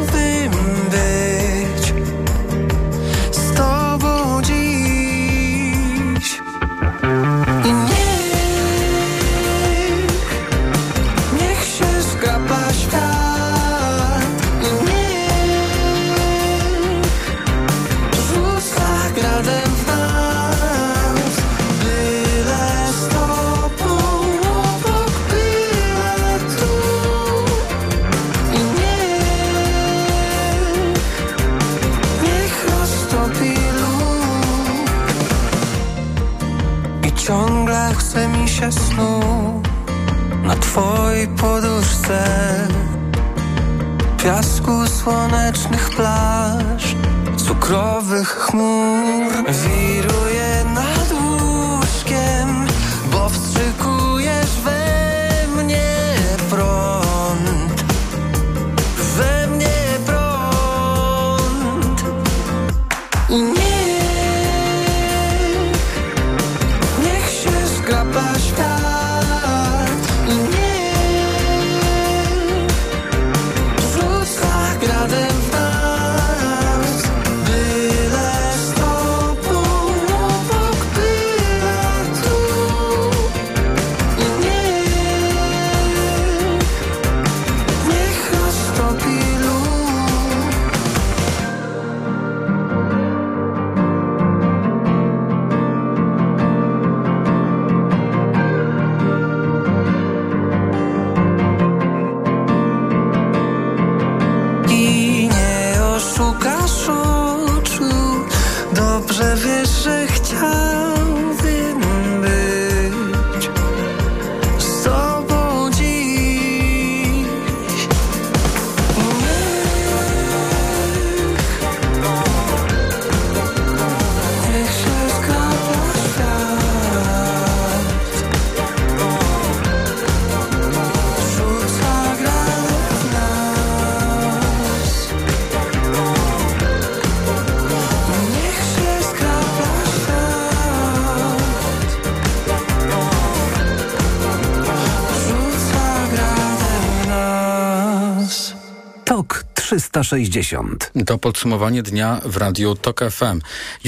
360.
To podsumowanie dnia w radiu TOK FM.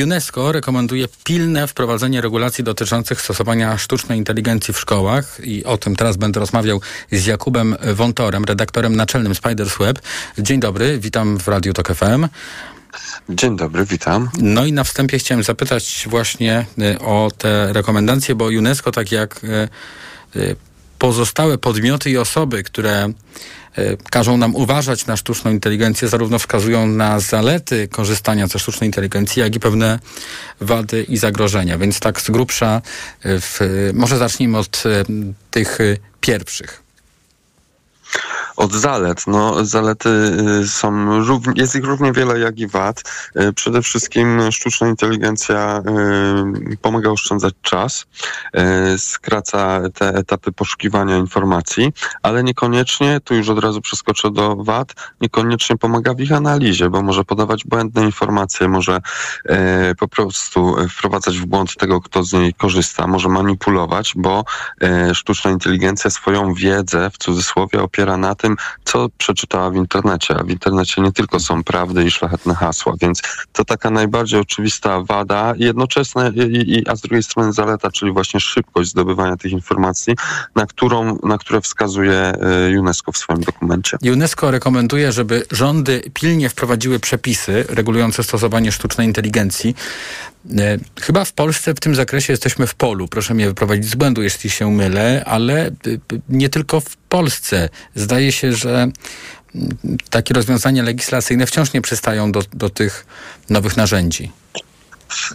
UNESCO rekomenduje pilne wprowadzenie regulacji dotyczących stosowania sztucznej inteligencji w szkołach i o tym teraz będę rozmawiał z Jakubem Wątorem, redaktorem naczelnym Spiders Web. Dzień dobry, witam w radiu TOK FM.
Dzień dobry, witam.
No i na wstępie chciałem zapytać właśnie y, o te rekomendacje, bo UNESCO, tak jak y, y, pozostałe podmioty i osoby, które każą nam uważać na sztuczną inteligencję, zarówno wskazują na zalety korzystania ze sztucznej inteligencji, jak i pewne wady i zagrożenia. Więc tak z grubsza, e, w, może zacznijmy od e, tych pierwszych.
Od zalet. No, zalety y, są, jest ich równie wiele jak i wad. Y, przede wszystkim sztuczna inteligencja y, pomaga oszczędzać czas, skraca te etapy poszukiwania informacji, ale niekoniecznie, tu już od razu przeskoczę do wad, niekoniecznie pomaga w ich analizie, bo może podawać błędne informacje, może po prostu wprowadzać w błąd tego, kto z niej korzysta, może manipulować, bo sztuczna inteligencja swoją wiedzę w cudzysłowie opiera na tym, tym, co przeczytała w internecie. A w internecie nie tylko są prawdy i szlachetne hasła, więc to taka najbardziej oczywista wada, jednoczesna, i, i, a z drugiej strony zaleta, czyli właśnie szybkość zdobywania tych informacji, na, którą, na które wskazuje y, UNESCO w swoim dokumencie.
UNESCO rekomenduje, żeby rządy pilnie wprowadziły przepisy regulujące stosowanie sztucznej inteligencji. E, chyba w Polsce w tym zakresie jesteśmy w polu. Proszę mnie wyprowadzić z błędu, jeśli się mylę, ale nie tylko w Polsce. Zdaje się, że takie rozwiązania legislacyjne wciąż nie przystają do, do tych nowych narzędzi.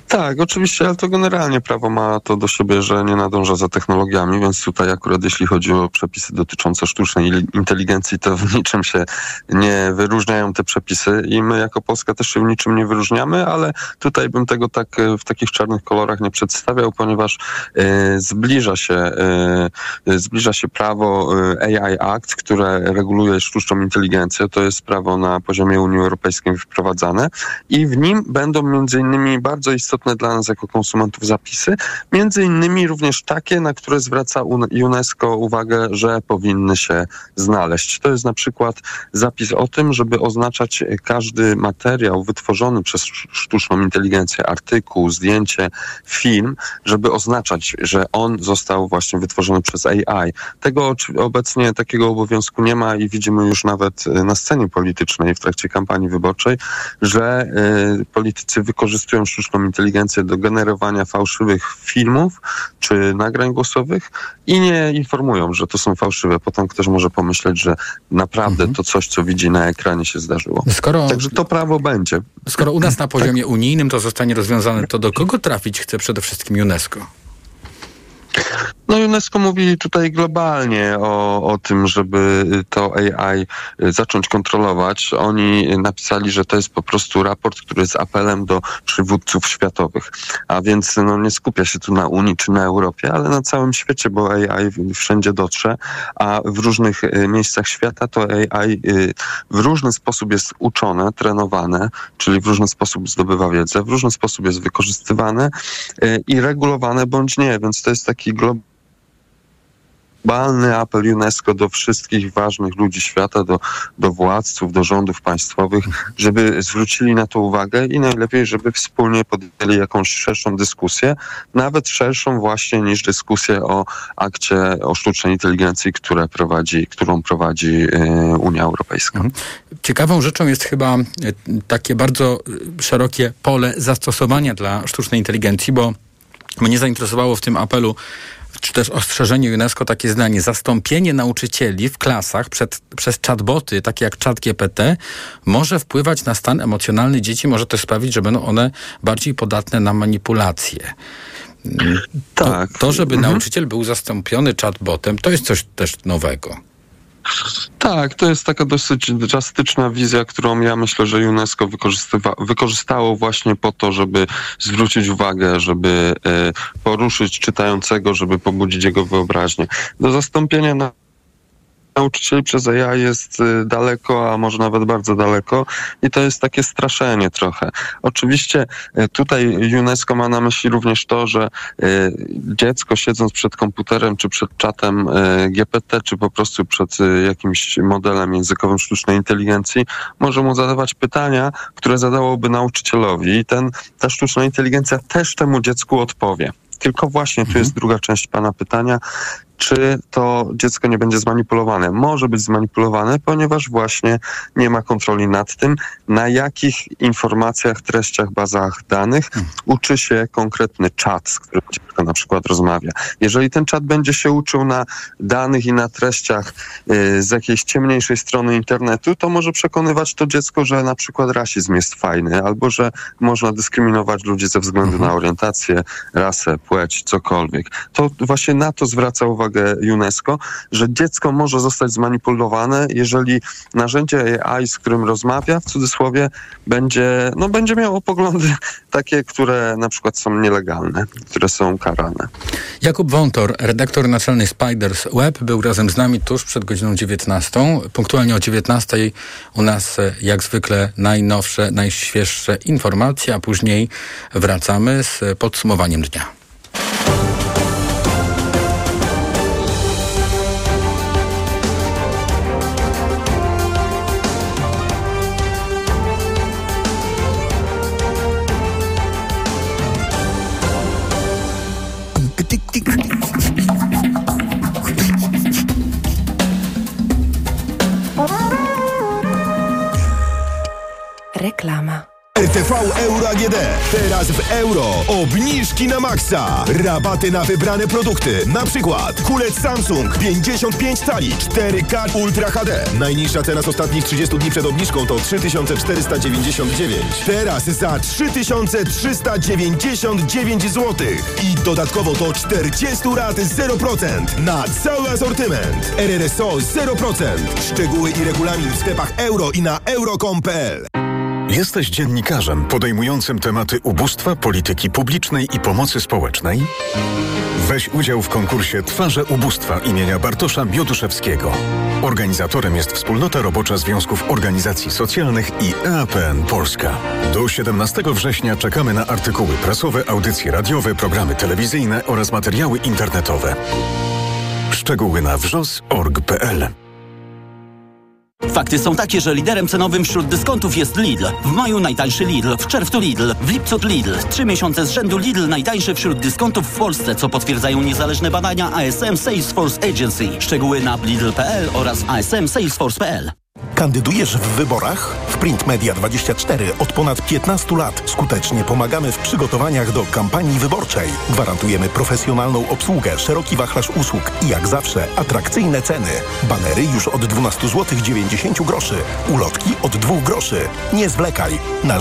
Tak, oczywiście, ale to generalnie prawo ma to do siebie, że nie nadąża za technologiami, więc tutaj akurat jeśli chodzi o przepisy dotyczące sztucznej inteligencji, to w niczym się nie wyróżniają te przepisy i my jako Polska też się w niczym nie wyróżniamy, ale tutaj bym tego tak e, w takich czarnych kolorach nie przedstawiał, ponieważ e, zbliża się e, zbliża się prawo AI Act, które reguluje sztuczną inteligencję. To jest prawo na poziomie Unii Europejskiej wprowadzane i w nim będą między innymi bardzo bardzo istotne dla nas jako konsumentów zapisy, między innymi również takie, na które zwraca UNESCO uwagę, że powinny się znaleźć. To jest na przykład zapis o tym, żeby oznaczać każdy materiał wytworzony przez sztuczną inteligencję, artykuł, zdjęcie, film, żeby oznaczać, że on został właśnie wytworzony przez AI. Tego obecnie takiego obowiązku nie ma i widzimy już nawet e, na scenie politycznej w trakcie kampanii wyborczej, że y, politycy wykorzystują sztuczną inteligencję do generowania fałszywych filmów czy nagrań głosowych i nie informują, że to są fałszywe. Potem ktoś może pomyśleć, że naprawdę mhm. to coś, co widzi na ekranie się zdarzyło. Skoro, Także to prawo będzie.
Skoro u nas na poziomie tak. unijnym to zostanie rozwiązane, to do kogo trafić chce przede wszystkim UNESCO?
No UNESCO mówi tutaj globalnie o, o tym, żeby to AI zacząć kontrolować. Oni napisali, że to jest po prostu raport, który jest apelem do przywódców światowych. A więc no, nie skupia się tu na Unii czy na Europie, ale na całym świecie, bo AI wszędzie dotrze, a w różnych e, miejscach świata to AI e, w różny sposób jest uczone, trenowane, czyli w różny sposób zdobywa wiedzę, w różny sposób jest wykorzystywane i regulowane bądź nie, więc to jest taki globalny globalny apel UNESCO do wszystkich ważnych ludzi świata, do, do władców, do rządów państwowych, żeby zwrócili na to uwagę i najlepiej, żeby wspólnie podjęli jakąś szerszą dyskusję, nawet szerszą właśnie niż dyskusję o akcie o sztucznej inteligencji, które prowadzi, którą prowadzi y, Unia Europejska. Mhm.
Ciekawą rzeczą jest chyba y, takie bardzo y, szerokie pole zastosowania dla sztucznej inteligencji, bo mnie zainteresowało w tym apelu czy też ostrzeżenie UNESCO takie zdanie. Zastąpienie nauczycieli w klasach przed, przez chatboty, takie jak chat GPT, może wpływać na stan emocjonalny dzieci, może też sprawić, że będą one bardziej podatne na manipulacje. To, tak. to żeby mhm. nauczyciel był zastąpiony chatbotem, to jest coś też nowego.
Tak, to jest taka dosyć drastyczna wizja, którą ja myślę, że UNESCO wykorzystało właśnie po to, żeby zwrócić uwagę, żeby e, poruszyć czytającego, żeby pobudzić jego wyobraźnię. Do zastąpienia na nauczycieli przez AI jest y, daleko, a może nawet bardzo daleko i to jest takie straszenie trochę. Oczywiście y, tutaj UNESCO ma na myśli również to, że y, dziecko siedząc przed komputerem, czy przed czatem GPT, czy po prostu przed jakimś modelem językowym sztucznej inteligencji, może mu zadawać pytania, które zadałoby nauczycielowi i ten, ta sztuczna inteligencja też temu dziecku odpowie. Tylko właśnie tu jest mhm. druga część Pana pytania czy to dziecko nie będzie zmanipulowane. Może być zmanipulowane, ponieważ właśnie nie ma kontroli nad tym, na jakich informacjach, treściach, bazach danych uczy się konkretny czat, z którym dziecko na przykład rozmawia. Jeżeli ten czat będzie się uczył na danych i na treściach y, z jakiejś ciemniejszej strony internetu, to może przekonywać to dziecko, że na przykład rasizm jest fajny, albo że można dyskryminować ludzi ze względu na orientację, rasę, płeć, cokolwiek. To właśnie na to zwraca uwagę UNESCO, że dziecko może zostać zmanipulowane, jeżeli narzędzie AI, z którym rozmawia, w cudzysłowie, będzie, no, będzie miało poglądy takie, które na przykład są nielegalne, które są karane.
Jakub Wątor, redaktor naczelny Spiders Web, był razem z nami tuż przed godziną 19. Punktualnie o 19 u nas e, jak zwykle najnowsze, najświeższe informacje, a później wracamy z podsumowaniem dnia.
RTV Euro AGD. Teraz w euro. Obniżki na maksa. Rabaty na wybrane produkty. Na przykład kulec Samsung 55 cali 4K Ultra HD. Najniższa cena z ostatnich 30 dni przed obniżką to 3499. Teraz za 3399 zł. I dodatkowo do 40 rat 0% na cały asortyment. RRSO 0%. Szczegóły i regulamin w sklepach euro i na euro.com.pl.
Jesteś dziennikarzem podejmującym tematy ubóstwa, polityki publicznej i pomocy społecznej? Weź udział w konkursie Twarze Ubóstwa imienia Bartosza Bioduszewskiego. Organizatorem jest Wspólnota Robocza Związków Organizacji Socjalnych i EAPN Polska. Do 17 września czekamy na artykuły prasowe, audycje radiowe, programy telewizyjne oraz materiały internetowe. Szczegóły na wrzos.org.pl
Fakty są takie, że liderem cenowym wśród dyskontów jest Lidl. W maju najtańszy Lidl, w czerwcu Lidl, w lipcu Lidl. Trzy miesiące z rzędu Lidl najtańszy wśród dyskontów w Polsce, co potwierdzają niezależne badania ASM Salesforce Agency. Szczegóły na lidl.pl oraz asm salesforce.pl.
Kandydujesz w wyborach? W Print Media 24 od ponad 15 lat skutecznie pomagamy w przygotowaniach do kampanii wyborczej. Gwarantujemy profesjonalną obsługę, szeroki wachlarz usług i jak zawsze atrakcyjne ceny. Banery już od 12 zł 90 groszy, ulotki od 2 groszy. Nie zwlekaj. Nasz